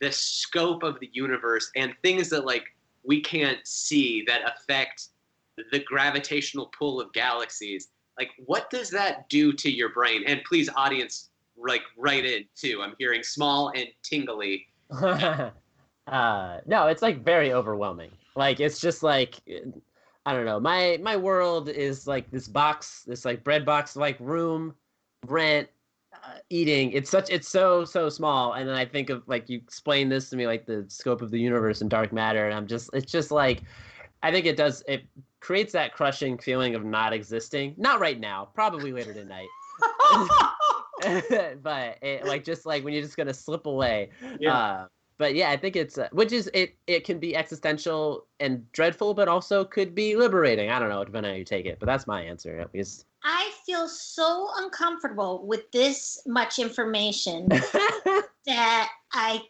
the scope of the universe and things that like we can't see that affect the gravitational pull of galaxies. Like, what does that do to your brain? And please, audience, like right in too. I'm hearing small and tingly. uh, no, it's like very overwhelming. Like it's just like I don't know. My my world is like this box, this like bread box like room, rent, uh, eating. It's such it's so so small. And then I think of like you explain this to me like the scope of the universe and dark matter, and I'm just it's just like I think it does it creates that crushing feeling of not existing. Not right now, probably later tonight. but it, like just like when you're just gonna slip away. Yeah. Uh, but yeah, I think it's uh, which is it. It can be existential and dreadful, but also could be liberating. I don't know, depending on how you take it. But that's my answer, at least. I feel so uncomfortable with this much information that I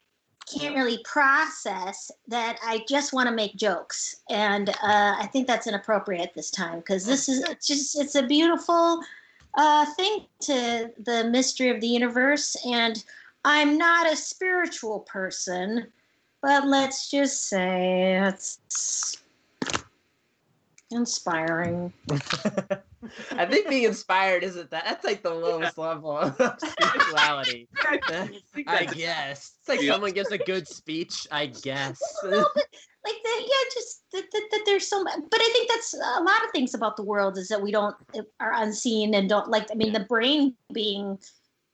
can't really process that I just want to make jokes. And uh, I think that's inappropriate this time because this is it's just it's a beautiful uh, thing to the mystery of the universe. And I'm not a spiritual person, but let's just say it's inspiring. I think being inspired isn't that. That's like the lowest level of spirituality. I guess it's like Yeah. someone gives a good speech. I guess. No, but like the, yeah, just that, that, that there's so much. But I think that's a lot of things about the world is that we don't are unseen and don't like. I mean, the brain being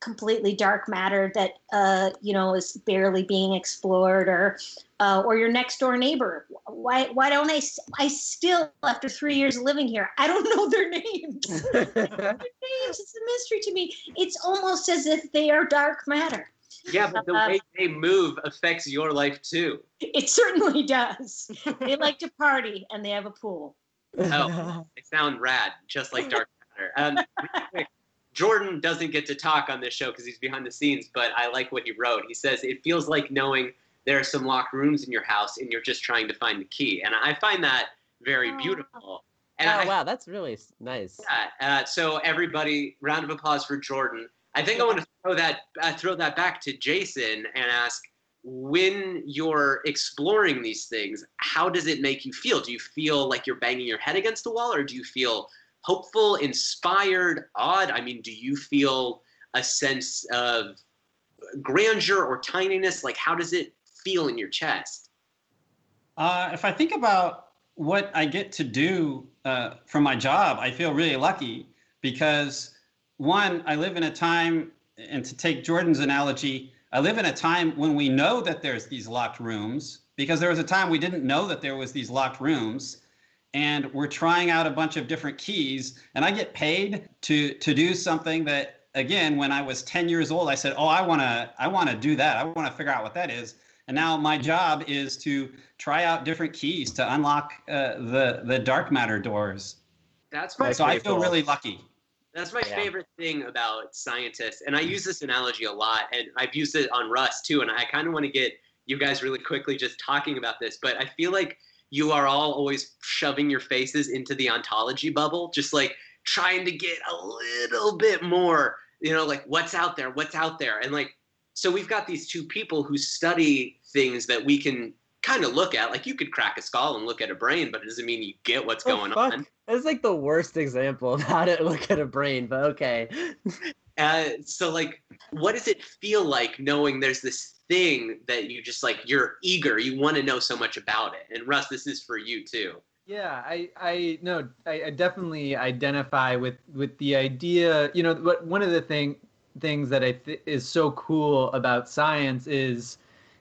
completely dark matter that uh you know is barely being explored or uh, or your next door neighbor why why don't i i still after three years of living here i don't know their names their names it's a mystery to me it's almost as if they are dark matter Yeah, but the way they move affects your life too. it certainly does they like to party and they have a pool Oh, they sound rad, just like Dark Matter. Um, Jordan doesn't get to talk on this show because he's behind the scenes, but I like what he wrote. He says it feels like knowing there are some locked rooms in your house and you're just trying to find the key, and I find that very Oh. beautiful. And oh I, wow, that's really nice. yeah, uh, so everybody, round of applause for Jordan. I think I want to throw that uh, throw that back to Jason and ask: When you're exploring these things, how does it make you feel? Do you feel like you're banging your head against the wall, or do you feel hopeful, inspired, odd? I mean, do you feel a sense of grandeur or tininess? Like, how does it feel in your chest? Uh, if I think about what I get to do uh, for my job, I feel really lucky because one, I live in a time, and to take Jordan's analogy, I live in a time when we know that there's these locked rooms because there was a time we didn't know that there was these locked rooms and we're trying out a bunch of different keys and I get paid to to do something that again when I was 10 years old I said, "Oh, I want to I want to do that. I want to figure out what that is." And now my job is to try out different keys to unlock uh, the the dark matter doors. That's my So I feel really lucky. That's my Yeah. favorite thing about scientists, and I use this analogy a lot, and I've used it on Rust too. And I kind of want to get you guys really quickly just talking about this, but I feel like you are all always shoving your faces into the ontology bubble, just like trying to get a little bit more, you know, like what's out there, what's out there, and like so we've got these two people who study things that we can kind of look at. Like you could crack a skull and look at a brain, but it doesn't mean you get what's Oh, going fuck. on. That's like the worst example of how to look at a brain, but okay. Uh, so like, what does it feel like knowing there's this thing that you just like you're eager, you want to know so much about it? And Russ, this is for you too. Yeah, I, I no, I, I definitely identify with with the idea. You know, what one of the thing things that I th- is so cool about science is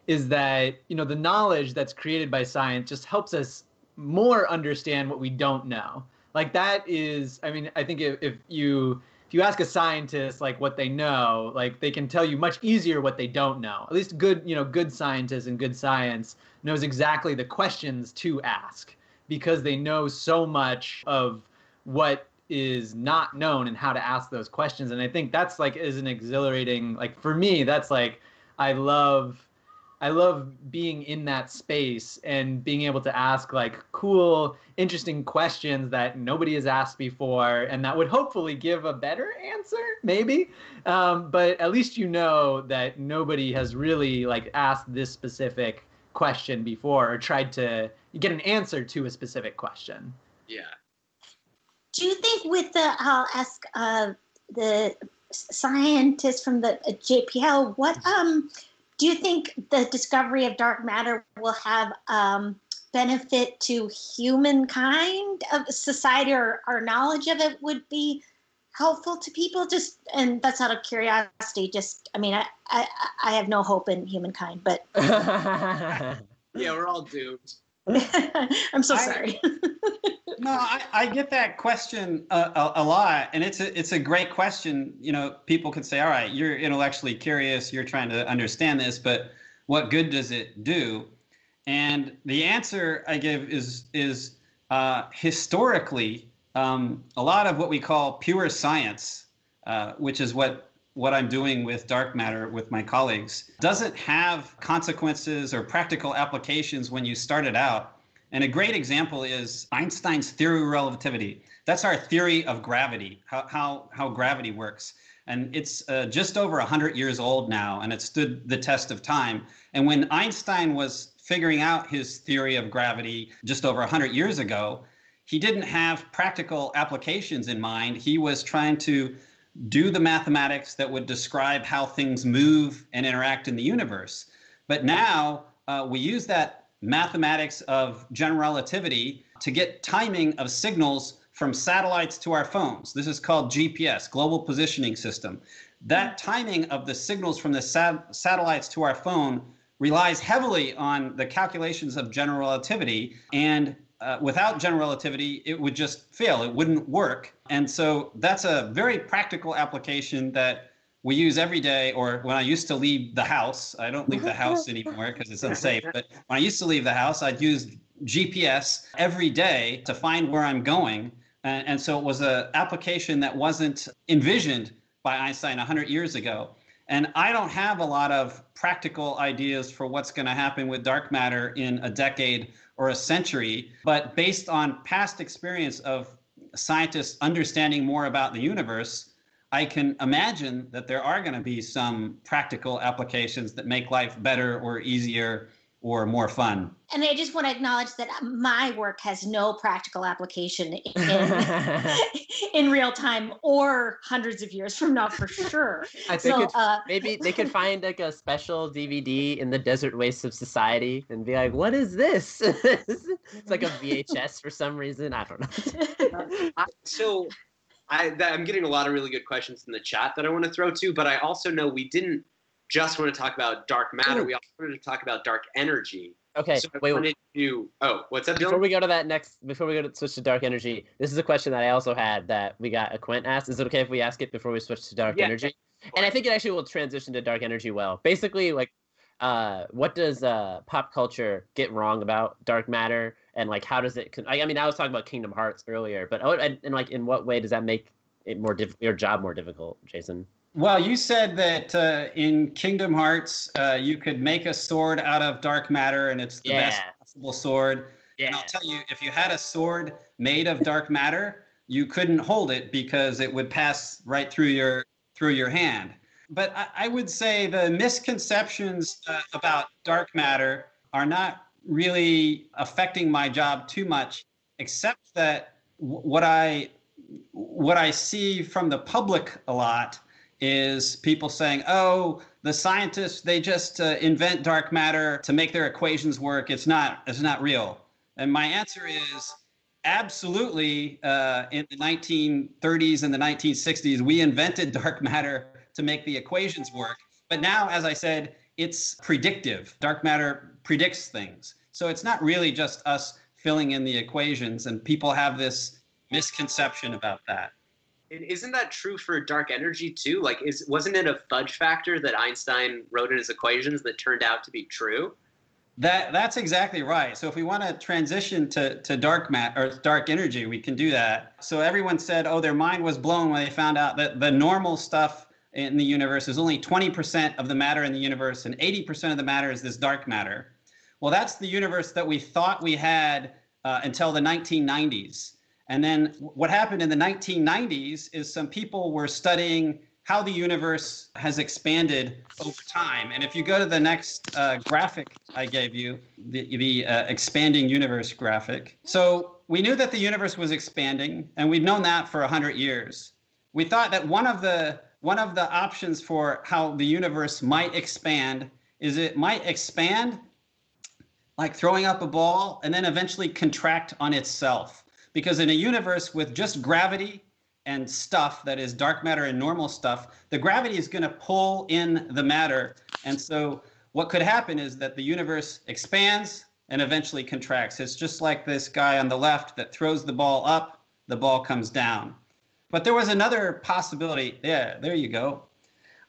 is that you know the knowledge that's created by science just helps us more understand what we don't know. Like that is, I mean, I think if, if you if you ask a scientist like what they know, like they can tell you much easier what they don't know. At least good, you know, good scientists and good science knows exactly the questions to ask because they know so much of what is not known and how to ask those questions and i think that's like is an exhilarating like for me that's like i love i love being in that space and being able to ask like cool interesting questions that nobody has asked before and that would hopefully give a better answer maybe um, but at least you know that nobody has really like asked this specific question before or tried to get an answer to a specific question. Yeah. Do you think with the, I'll ask uh, the scientist from the uh, JPL, what um, do you think the discovery of dark matter will have um, benefit to humankind of society or our knowledge of it would be helpful to people? Just and that's out of curiosity just i mean i i, I have no hope in humankind but yeah we're all doomed i'm so I- sorry No, I, I get that question a, a, a lot, and it's a it's a great question. You know, people could say, "All right, you're intellectually curious, you're trying to understand this, but what good does it do?" And the answer I give is is uh, historically um, a lot of what we call pure science, uh, which is what what I'm doing with dark matter with my colleagues, doesn't have consequences or practical applications when you start it out. And a great example is Einstein's theory of relativity. That's our theory of gravity, how, how, how gravity works. And it's uh, just over 100 years old now, and it stood the test of time. And when Einstein was figuring out his theory of gravity just over 100 years ago, he didn't have practical applications in mind. He was trying to do the mathematics that would describe how things move and interact in the universe. But now uh, we use that mathematics of general relativity to get timing of signals from satellites to our phones. This is called GPS, Global Positioning System. That timing of the signals from the sat- satellites to our phone relies heavily on the calculations of general relativity. And uh, without general relativity, it would just fail. It wouldn't work. And so that's a very practical application that we use every day, or when I used to leave the house, I don't leave the house anymore because it's unsafe. But when I used to leave the house, I'd use GPS every day to find where I'm going. And, and so it was an application that wasn't envisioned by Einstein 100 years ago. And I don't have a lot of practical ideas for what's going to happen with dark matter in a decade or a century. But based on past experience of scientists understanding more about the universe, I can imagine that there are going to be some practical applications that make life better or easier or more fun. and i just want to acknowledge that my work has no practical application in, in real time or hundreds of years from now for sure I think so it's, uh, maybe they could find like a special DVD in the desert wastes of society and be like, "What is this?" it's like a VHS for some reason. I don't know. I, so I, I'm getting a lot of really good questions in the chat that I want to throw to, but I also know we didn't just want to talk about dark matter. Ooh. We also wanted to talk about dark energy. Okay, so wait. wanted to. Oh, what's up, Before we go to that next, before we go to switch to dark energy, this is a question that I also had that we got a Quint asked. Is it okay if we ask it before we switch to dark Yeah, energy? And I think it actually will transition to dark energy well. Basically, like, uh, what does uh pop culture get wrong about dark matter, and like how does it? Con- I, I mean, I was talking about Kingdom Hearts earlier, but oh, and, and like, in what way does that make it more diff- your job more difficult, Jason? Well, you said that uh, in Kingdom Hearts, uh, you could make a sword out of dark matter, and it's the best possible sword. Yeah. And I'll tell you, if you had a sword made of dark matter, you couldn't hold it because it would pass right through your through your hand. But I, I would say the misconceptions uh, about dark matter are not really affecting my job too much, except that w- what I what I see from the public a lot is people saying, "Oh, the scientists they just uh, invent dark matter to make their equations work. It's not it's not real." And my answer is absolutely. Uh, in the 1930s and the 1960s, we invented dark matter to make the equations work. But now, as I said, it's predictive. Dark matter predicts things. So it's not really just us filling in the equations, and people have this misconception about that. And isn't that true for dark energy too? Like, is wasn't it a fudge factor that Einstein wrote in his equations that turned out to be true? That that's exactly right. So if we want to transition to, to dark mat or dark energy, we can do that. So everyone said, oh, their mind was blown when they found out that the normal stuff in the universe is only 20% of the matter in the universe, and 80% of the matter is this dark matter. Well, that's the universe that we thought we had uh, until the 1990s. And then what happened in the 1990s is some people were studying how the universe has expanded over time. And if you go to the next uh, graphic I gave you, the, the uh, expanding universe graphic. So we knew that the universe was expanding, and we'd known that for 100 years. We thought that one of the one of the options for how the universe might expand is it might expand like throwing up a ball and then eventually contract on itself. Because in a universe with just gravity and stuff that is dark matter and normal stuff, the gravity is going to pull in the matter. And so what could happen is that the universe expands and eventually contracts. It's just like this guy on the left that throws the ball up, the ball comes down. But there was another possibility. Yeah, there you go.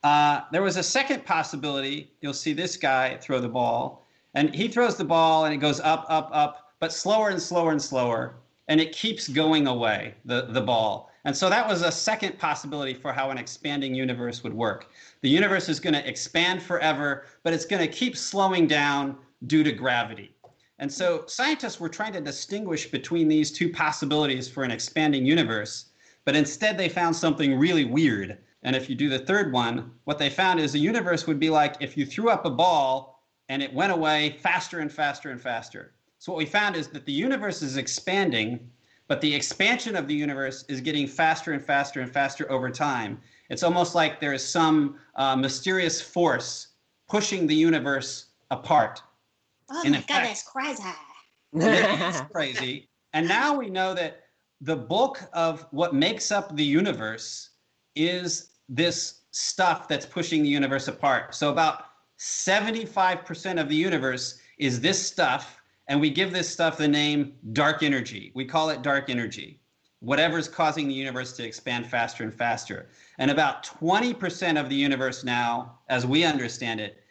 Uh, there was a second possibility. You'll see this guy throw the ball, and he throws the ball and it goes up, up, up, but slower and slower and slower, and it keeps going away, the, the ball. And so that was a second possibility for how an expanding universe would work. The universe is going to expand forever, but it's going to keep slowing down due to gravity. And so scientists were trying to distinguish between these two possibilities for an expanding universe, but instead they found something really weird. And if you do the third one, what they found is the universe would be like if you threw up a ball and it went away faster and faster and faster. So what we found is that the universe is expanding, but the expansion of the universe is getting faster and faster and faster over time. It's almost like there is some uh, mysterious force pushing the universe apart. Oh In my effect- god, that's crazy. It's crazy. And now we know that the bulk of what makes up the universe is this stuff that's pushing the universe apart. So about 75% of the universe is this stuff, and we give this stuff the name dark energy. We call it dark energy. Whatever's causing the universe to expand faster and faster. And about 20% of the universe now, as we understand it,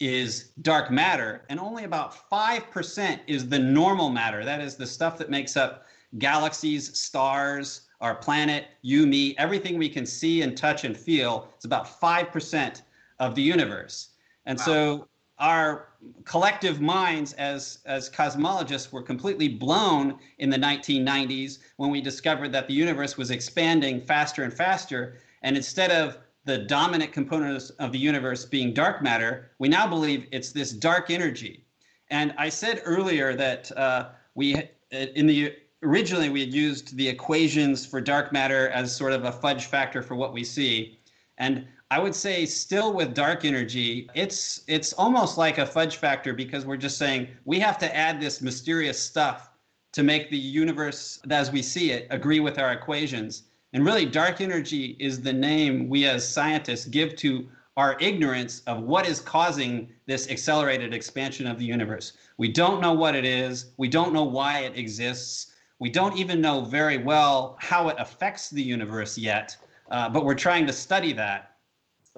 is dark matter, and only about 5% is the normal matter. That is the stuff that makes up galaxies, stars, our planet, you, me, everything we can see and touch and feel. It's about 5% of the universe. And so our collective minds as, as cosmologists were completely blown in the 1990s when we discovered that the universe was expanding faster and faster. And instead of the dominant component of the universe being dark matter, we now believe it's this dark energy. And I said earlier that uh, we, in the originally we had used the equations for dark matter as sort of a fudge factor for what we see, and I would say still with dark energy, it's it's almost like a fudge factor because we're just saying we have to add this mysterious stuff to make the universe as we see it agree with our equations. And really, dark energy is the name we as scientists give to our ignorance of what is causing this accelerated expansion of the universe. We don't know what it is, we don't know why it exists, we don't even know very well how it affects the universe yet, uh, but we're trying to study that,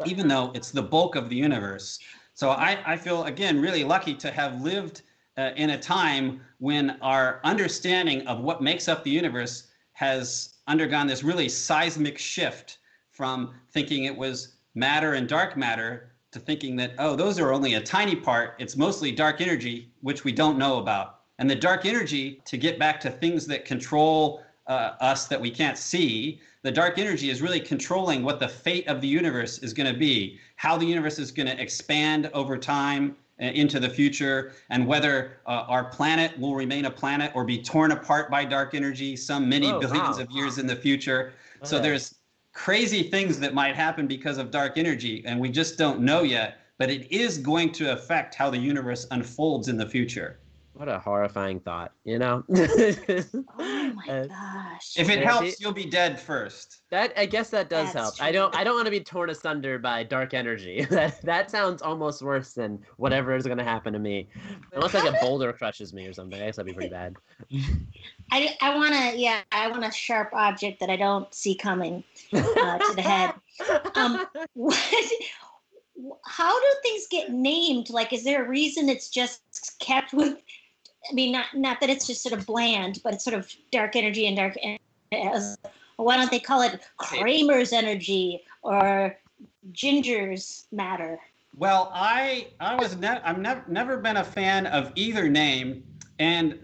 even though it's the bulk of the universe. So I, I feel, again, really lucky to have lived uh, in a time when our understanding of what makes up the universe has undergone this really seismic shift from thinking it was matter and dark matter to thinking that, oh, those are only a tiny part. It's mostly dark energy, which we don't know about. And the dark energy, to get back to things that control uh, us that we can't see, the dark energy is really controlling what the fate of the universe is going to be, how the universe is going to expand over time uh, into the future, and whether uh, our planet will remain a planet or be torn apart by dark energy some many Oh, billions wow. of years in the future. So there's crazy things that might happen because of dark energy, and we just don't know yet. But it is going to affect how the universe unfolds in the future. What a horrifying thought, you know? Oh my gosh. If it helps, you'll be dead first. That I guess that does That's help. I don't I don't want to be torn asunder by dark energy. that that sounds almost worse than whatever is gonna happen to me. Unless like a boulder crushes me or something. I guess that'd be pretty bad. I, I want to, yeah, I want a sharp object that I don't see coming uh, to the head. Um, what, how do things get named? Like, is there a reason it's just kept with? I mean, not not that it's just sort of bland, but it's sort of dark energy and dark. as- Why don't they call it Kramer's energy or Ginger's matter? Well, I I was ne- I've never never been a fan of either name, and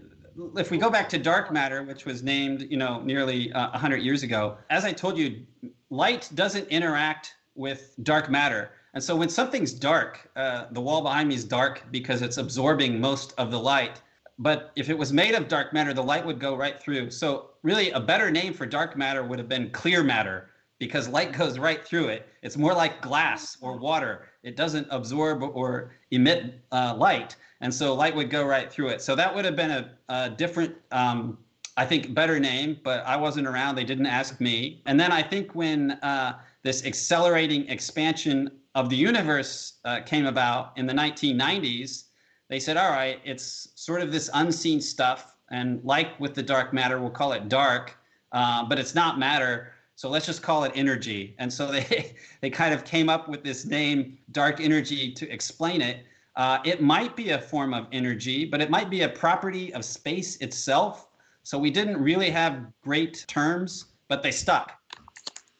if we go back to dark matter, which was named you know nearly uh, hundred years ago, as I told you, light doesn't interact with dark matter, and so when something's dark, uh, the wall behind me is dark because it's absorbing most of the light. But if it was made of dark matter, the light would go right through. So really, a better name for dark matter would have been clear matter because light goes right through it. It's more like glass or water. It doesn't absorb or emit uh, light, and so light would go right through it. So that would have been a, a different, um, I think, better name. But I wasn't around. They didn't ask me. And then I think when uh, this accelerating expansion of the universe uh, came about in the 1990s, they said, all right, it's sort of this unseen stuff. And like with the dark matter, we'll call it dark, uh, but it's not matter. So let's just call it energy. And so they, they kind of came up with this name, dark energy, to explain it. Uh, it might be a form of energy, but it might be a property of space itself. So we didn't really have great terms, but they stuck.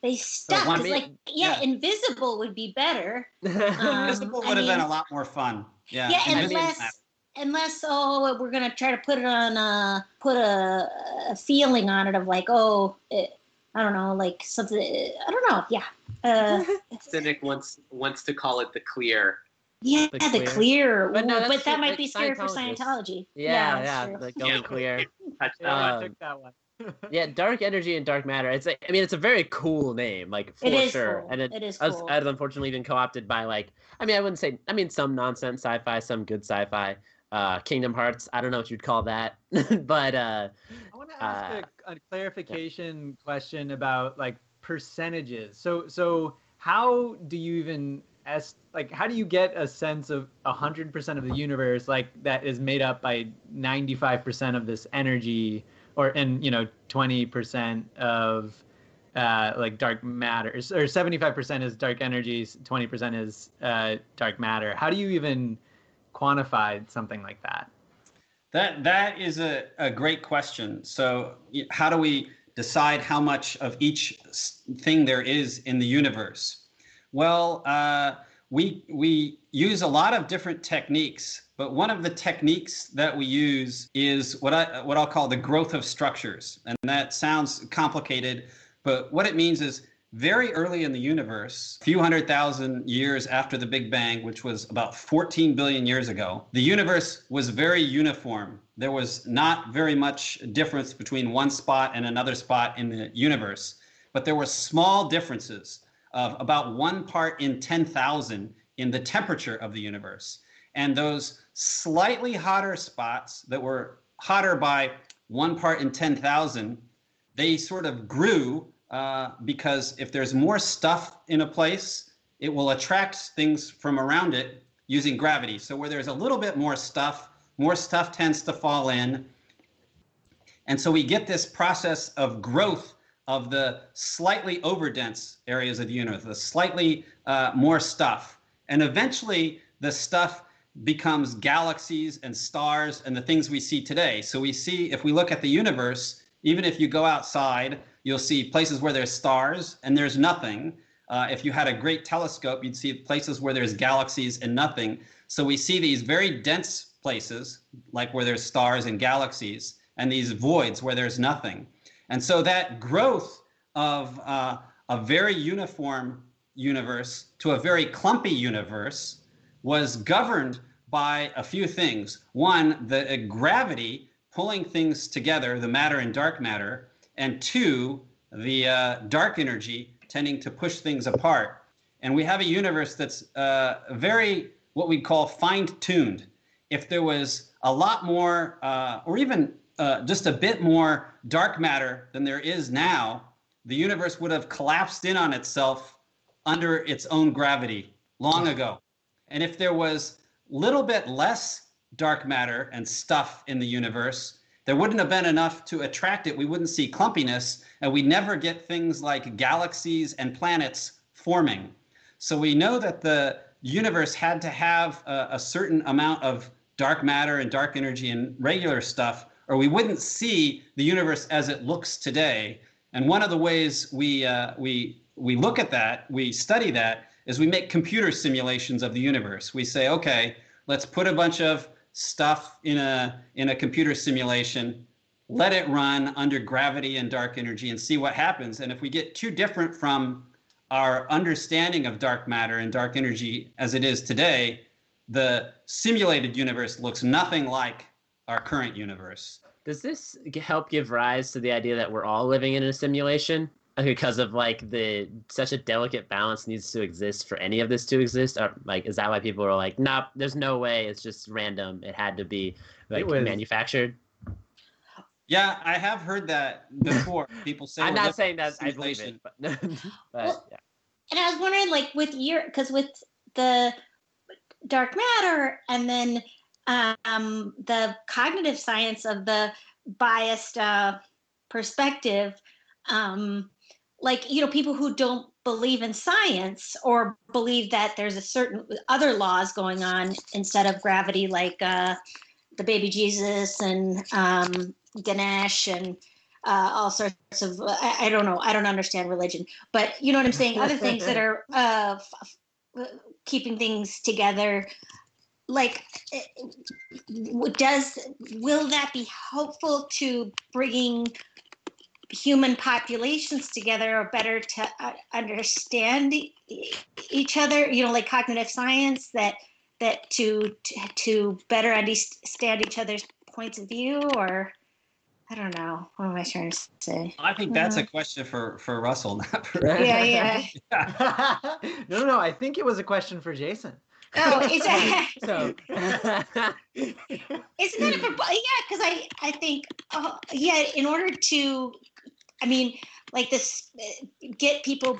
They stuck. me- like, yeah, yeah. invisible would be better. Invisible Um, I would have been a lot more fun. Yeah. Yeah, invisible unless matter. unless oh we're gonna try to put it on a put a, a feeling on it of like oh it, I don't know like something I don't know yeah uh, Cynic wants wants to call it the clear. yeah The the, clear. clear, But no, but that true, might like be scary for Scientology yeah, that's yeah, true. like going Yeah. clear. Touch that. Yeah, I Um, took that one. Yeah, dark energy and dark matter. It's like, I mean, it's a very cool name, like for It is sure. cool. And it, It is has, cool. has unfortunately been co-opted by like, I mean, I wouldn't say, I mean, some nonsense sci-fi, some good sci-fi. Uh, Kingdom Hearts. I don't know what you'd call that, but uh, I want to ask Uh, a, a clarification question about like percentages. So so how do you even as like how do you get a sense of 100% of the universe like that is made up by 95% of this energy or and you know 20% of uh, like dark matter or 75% is dark energies 20% is uh, dark matter how do you even quantify something like that That that is a, a great question. So how do we decide how much of each thing there is in the universe? Well, uh, we we use a lot of different techniques, but one of the techniques that we use is what I what I'll call the growth of structures, and that sounds complicated, but what it means is very early in the universe, a few hundred thousand years after the Big Bang, which was about 14 billion years ago, the universe was very uniform. There was not very much difference between one spot and another spot in the universe, but there were small differences of about one part in 10,000 in the temperature of the universe. And those slightly hotter spots that were hotter by one part in 10,000 they sort of grew uh, because if there's more stuff in a place, it will attract things from around it using gravity. So where there's a little bit more stuff, more stuff tends to fall in. And so we get this process of growth of the slightly overdense areas of the universe, the slightly uh, more stuff. And eventually the stuff becomes galaxies and stars and the things we see today. So we see, if we look at the universe, even if you go outside, you'll see places where there's stars and there's nothing. Uh, if you had a great telescope, you'd see places where there's galaxies and nothing. So we see these very dense places, like where there's stars and galaxies, and these voids where there's nothing. And so that growth of uh, a very uniform universe to a very clumpy universe was governed by a few things. One, the uh, gravity pulling things together, the matter and dark matter, and two, the uh, dark energy tending to push things apart. And we have a universe that's uh, very, what we call fine tuned. If there was a lot more, uh, or even uh, just a bit more dark matter than there is now, the universe would have collapsed in on itself under its own gravity long ago. And if there was a little bit less dark matter and stuff in the universe, there wouldn't have been enough to attract it. We wouldn't see clumpiness, and we never get things like galaxies and planets forming. So we know that the universe had to have a, a certain amount of dark matter and dark energy and regular stuff, or we wouldn't see the universe as it looks today. And one of the ways we uh, we we look at that, we study that, is we make computer simulations of the universe. We say, okay, let's put a bunch of stuff in a in a computer simulation, let it run under gravity and dark energy, and see what happens. And if we get too different from our understanding of dark matter and dark energy as it is today, the simulated universe looks nothing like our current universe. does this help give rise to the idea that we're all living in a simulation? Because of like the such a delicate balance needs to exist for any of this to exist or like is that why people are like nope there's no way it's just random it had to be like was- manufactured Yeah, I have heard that before. People say i'm not saying that in i believe it simulation. but, but Well, yeah. and I was wondering, like, with your, because with the dark matter and then um, the cognitive science of the biased uh, perspective, um, like, you know, people who don't believe in science or believe that there's a certain other laws going on instead of gravity, like uh, the baby Jesus and um, Ganesh and uh, all sorts of, I, I don't know, I don't understand religion, but you know what I'm saying? Other things that are uh, f- f- keeping things together. Like, does will that be helpful to bringing human populations together or better to uh, understand e- each other? You know, like cognitive science that that to to, to better understand each other's points of view, or I don't know. What am I trying to say? I think that's a question for for Russell, not for. Yeah, yeah. no, no, no. I think it was a question for Jason. Oh, is that? so Isn't that a yeah? Because I I think uh, yeah. In order to, I mean, like this, uh, get people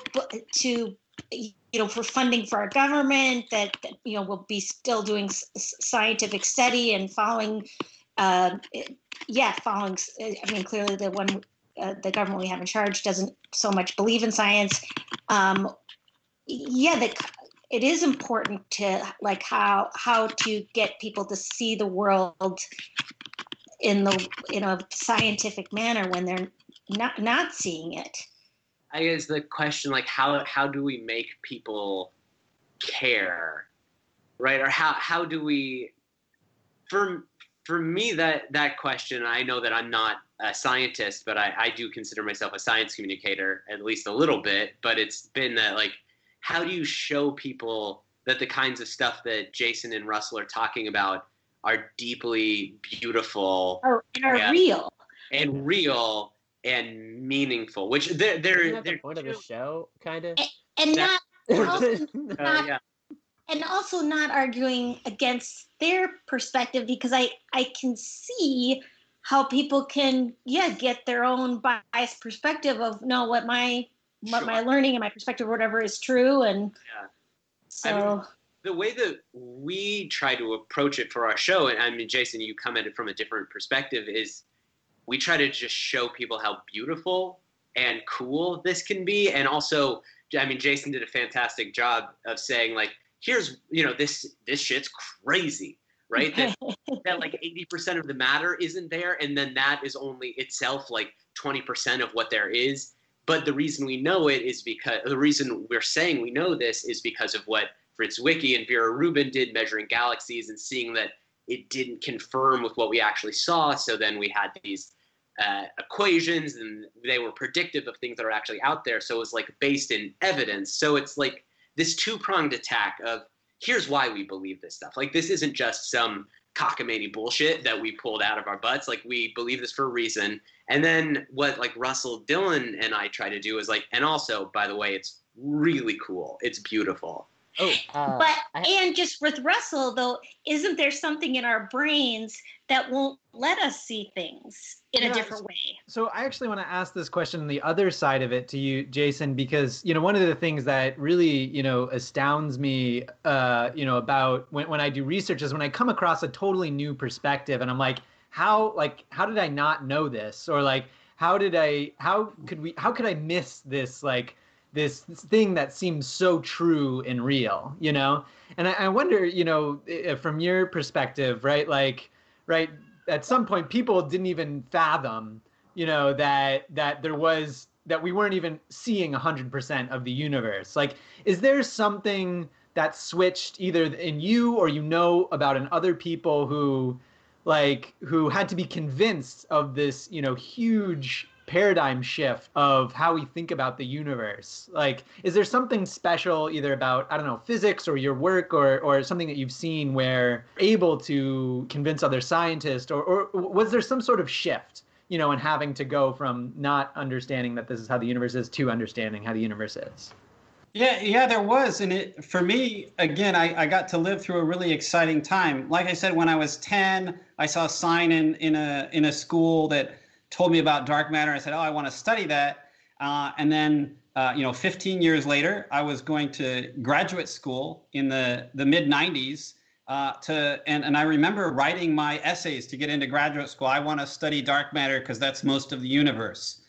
to you know for funding for our government that, that you know will be still doing s- s- scientific study and following, uh, yeah, following. I mean, clearly the one uh, the government we have in charge doesn't so much believe in science. Um, yeah, the it is important to like how how to get people to see the world in the in a scientific manner when they're not not seeing it. I guess the question like how how do we make people care, right? Or how how do we for for me that that question I know that I'm not a scientist, but I, I do consider myself a science communicator at least a little bit. But it's been that like how do you show people that the kinds of stuff that Jason and Russell are talking about are deeply beautiful Or, and are Yeah. real. and real and meaningful, which they're they're, isn't that the they're point of the show kind of And That- not also uh, not yeah. and also not arguing against their perspective because I I can see how people can yeah get their own biased perspective of no what my what my learning and my perspective or whatever is true and Yeah. so I mean, the way that we try to approach it for our show, and I mean, Jason, you come at it from a different perspective, is we try to just show people how beautiful and cool this can be. And also, I mean, Jason did a fantastic job of saying, like, here's, you know, this this shit's crazy, right? That, that like 80% of the matter isn't there, and then that is only itself like 20% of what there is. But the reason we know it is because the reason we're saying we know this is because of what Fritz Zwicky and Vera Rubin did measuring galaxies and seeing that it didn't confirm with what we actually saw. So then we had these uh, equations and they were predictive of things that are actually out there. So it was like based in evidence. So it's like this two pronged attack of here's why we believe this stuff. Like this isn't just some cockamamie bullshit that we pulled out of our butts. Like we believe this for a reason. And then what like Russell Dylan and I try to do is like, and also by the way, it's really cool. It's beautiful. Oh uh, but I- and just with Russell though, isn't there something in our brains that won't let us see things in Yeah, a different way? So I actually want to ask this question, the other side of it, to you, Jason, because you know one of the things that really you know astounds me, uh, you know, about when when I do research is when I come across a totally new perspective, and I'm like, how like how did I not know this, or like how did I how could we how could I miss this like this, thing that seems so true and real, you know? And I, I wonder, you know, from your perspective, right? Like, right at some point people didn't even fathom you know that that there was that we weren't even seeing 100% of the universe like is there something that switched either in you or you know about in other people who like who had to be convinced of this you know huge paradigm shift of how we think about the universe like is there something special either about i don't know physics or your work or or something that you've seen where able to convince other scientists or or was there some sort of shift you know, and having to go from not understanding that this is how the universe is to understanding how the universe is. Yeah, yeah, there was. And it for me, again, I, I got to live through a really exciting time. Like I said, when I was 10, I saw a sign in, in a in a school that told me about dark matter. I said, Oh, I want to study that. Uh, and then uh, you know, 15 years later, I was going to graduate school in the, the mid 90s. Uh, to and, and I remember writing my essays to get into graduate school. I want to study dark matter because that's most of the universe.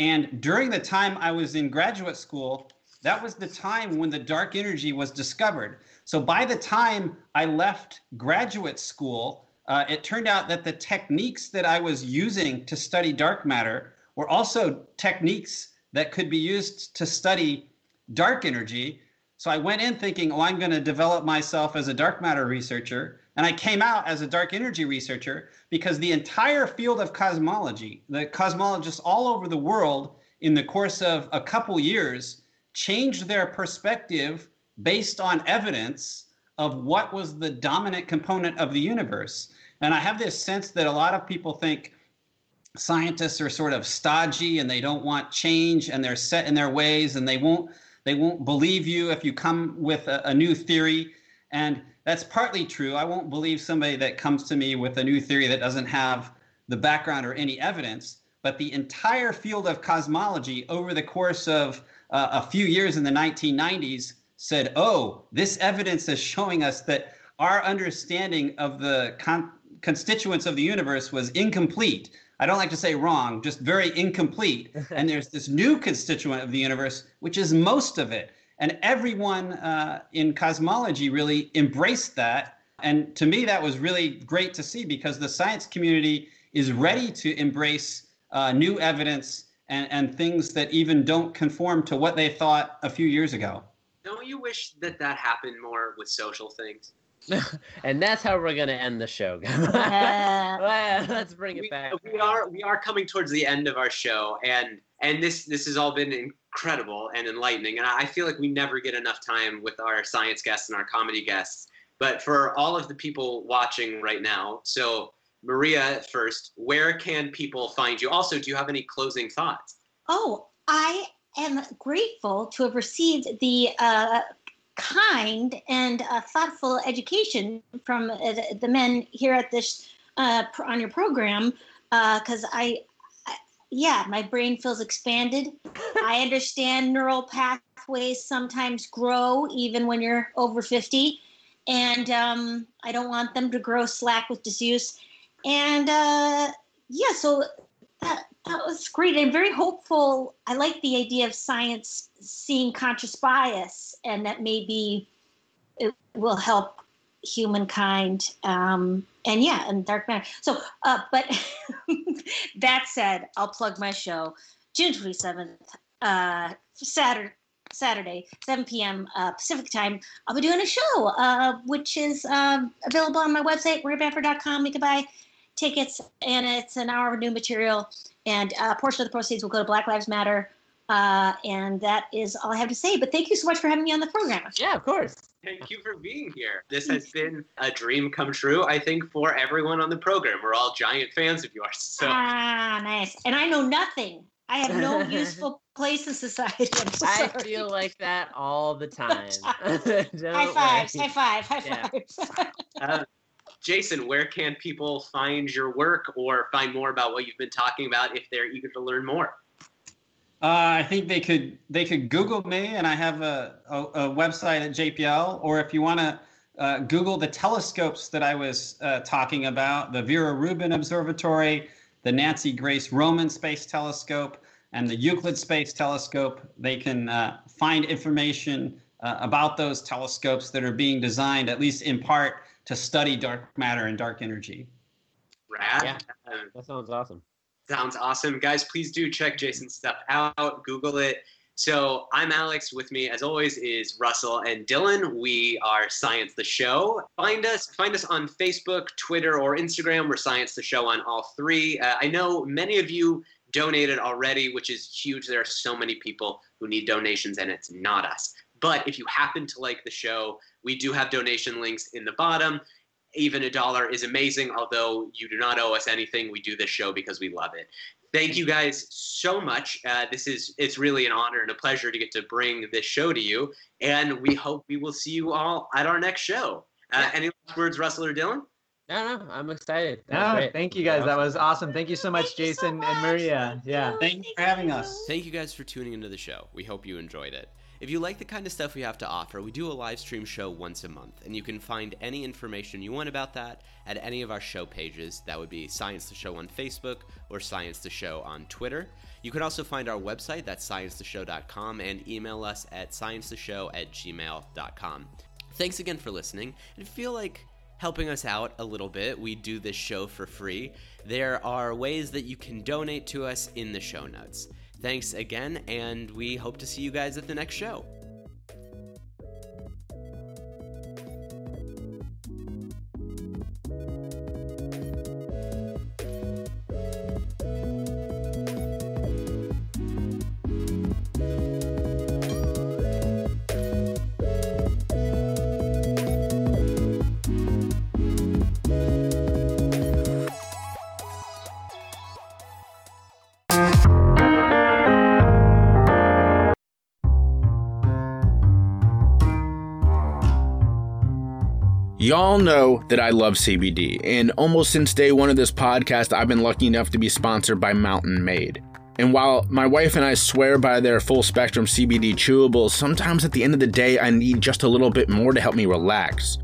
And during the time I was in graduate school, that was the time when the dark energy was discovered. So by the time I left graduate school, uh, it turned out that the techniques that I was using to study dark matter were also techniques that could be used to study dark energy. So I went in thinking, oh, I'm going to develop myself as a dark matter researcher. And I came out as a dark energy researcher because the entire field of cosmology, the cosmologists all over the world in the course of a couple years, changed their perspective based on evidence of what was the dominant component of the universe. And I have this sense that a lot of people think scientists are sort of stodgy and they don't want change and they're set in their ways and they won't they won't believe you if you come with a, a new theory. And that's partly true. I won't believe somebody that comes to me with a new theory that doesn't have the background or any evidence. But the entire field of cosmology over the course of uh, a few years in the 1990s said, oh, this evidence is showing us that our understanding of the con- constituents of the universe was incomplete. I don't like to say wrong, just very incomplete. and there's this new constituent of the universe, which is most of it. And everyone uh, in cosmology really embraced that. And to me, that was really great to see because the science community is ready to embrace uh, new evidence and, and things that even don't conform to what they thought a few years ago. Don't you wish that that happened more with social things? and that's how we're gonna end the show. Let's bring it we, back. We are we are coming towards the end of our show, and and this this has all been incredible and enlightening. And I feel like we never get enough time with our science guests and our comedy guests. But for all of the people watching right now, so Maria first, where can people find you? Also, do you have any closing thoughts? Oh, I am grateful to have received the uh, kind and uh, thoughtful education from uh, the men here at this uh, on your program because uh, I, I, yeah, my brain feels expanded. I understand neural pathways sometimes grow even when you're over 50, and um, I don't want them to grow slack with disuse. And uh, yeah, so that that was great. I'm very hopeful. I like the idea of science seeing conscious bias, and that maybe it will help humankind. Um, and yeah, and dark matter. So, uh, but that said, I'll plug my show, June 27th, uh, Saturday. Saturday, 7 p.m. Uh, Pacific time, I'll be doing a show, uh, which is um, available on my website, mariabamford.com. You can buy tickets, and it's an hour of new material. And a portion of the proceeds will go to Black Lives Matter. Uh, and that is all I have to say. But thank you so much for having me on the program. Yeah, of course. Thank you for being here. This has been a dream come true, I think, for everyone on the program. We're all giant fans of yours. So. Ah, nice. And I know nothing. I have no useful place in society. So I feel like that all the time. high fives, high five, high Yeah. fives. Uh, Jason, where can people find your work or find more about what you've been talking about if they're eager to learn more? Uh, I think they could they could Google me, and I have a, a, a website at JPL. Or if you want to uh, Google the telescopes that I was uh, talking about, the Vera Rubin Observatory, the Nancy Grace Roman Space Telescope, and the Euclid Space Telescope, they can uh, find information uh, about those telescopes that are being designed, at least in part, to study dark matter and dark energy. Rad. Yeah. Um, That sounds awesome. Sounds awesome. Guys, please do check Jason's stuff out. Google it. So I'm Alex. With me, as always, is Russell and Dylan. We are Science the Show. Find us, find us on Facebook, Twitter, or Instagram. We're Science the Show on all three. Uh, I know many of you donated already, which is huge. There are so many people who need donations, and it's not us. But if you happen to like the show, we do have donation links in the bottom even a dollar is amazing. Although you do not owe us anything, we do this show because we love it. Thank you guys so much. Uh, this is it's really an honor and a pleasure to get to bring this show to you, and we hope we will see you all at our next show. Uh, any last words, Russell or Dylan? No, no, I'm excited. No, thank you guys. That was awesome. Thank you so much, Jason so and Maria. Yeah. Thank you for having us. Thank you guys for tuning into the show. We hope you enjoyed it. If you like the kind of stuff we have to offer, we do a live stream show once a month, and you can find any information you want about that at any of our show pages. That would be Science the Show on Facebook or Science the Show on Twitter. You can also find our website, that's sciencetheshow.com, and email us at sciencetheshow at gmail.com. Thanks again for listening, and feel like helping us out a little bit, we do this show for free. There are ways that you can donate to us in the show notes. Thanks again, and we hope to see you guys at the next show. Y'all know that I love CBD, and almost since day one of this podcast, I've been lucky enough to be sponsored by Mountain Made. And while my wife and I swear by their full spectrum CBD chewables, sometimes at the end of the day, I need just a little bit more to help me relax.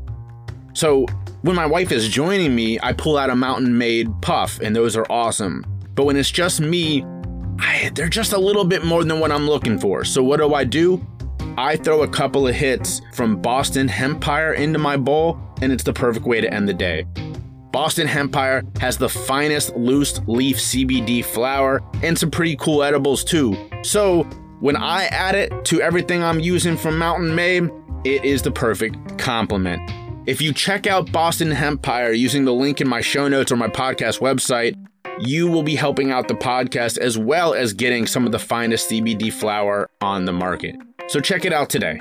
So, when my wife is joining me, I pull out a Mountain Made puff, and those are awesome. But when it's just me, I, they're just a little bit more than what I'm looking for. So, what do I do? I throw a couple of hits from Boston Hempire into my bowl, and it's the perfect way to end the day. Boston Hempire has the finest loose leaf CBD flower and some pretty cool edibles too. So, when I add it to everything I'm using from Mountain Made, it is the perfect complement. If you check out Boston Hempire using the link in my show notes or my podcast website, you will be helping out the podcast as well as getting some of the finest CBD flower on the market. So check it out today.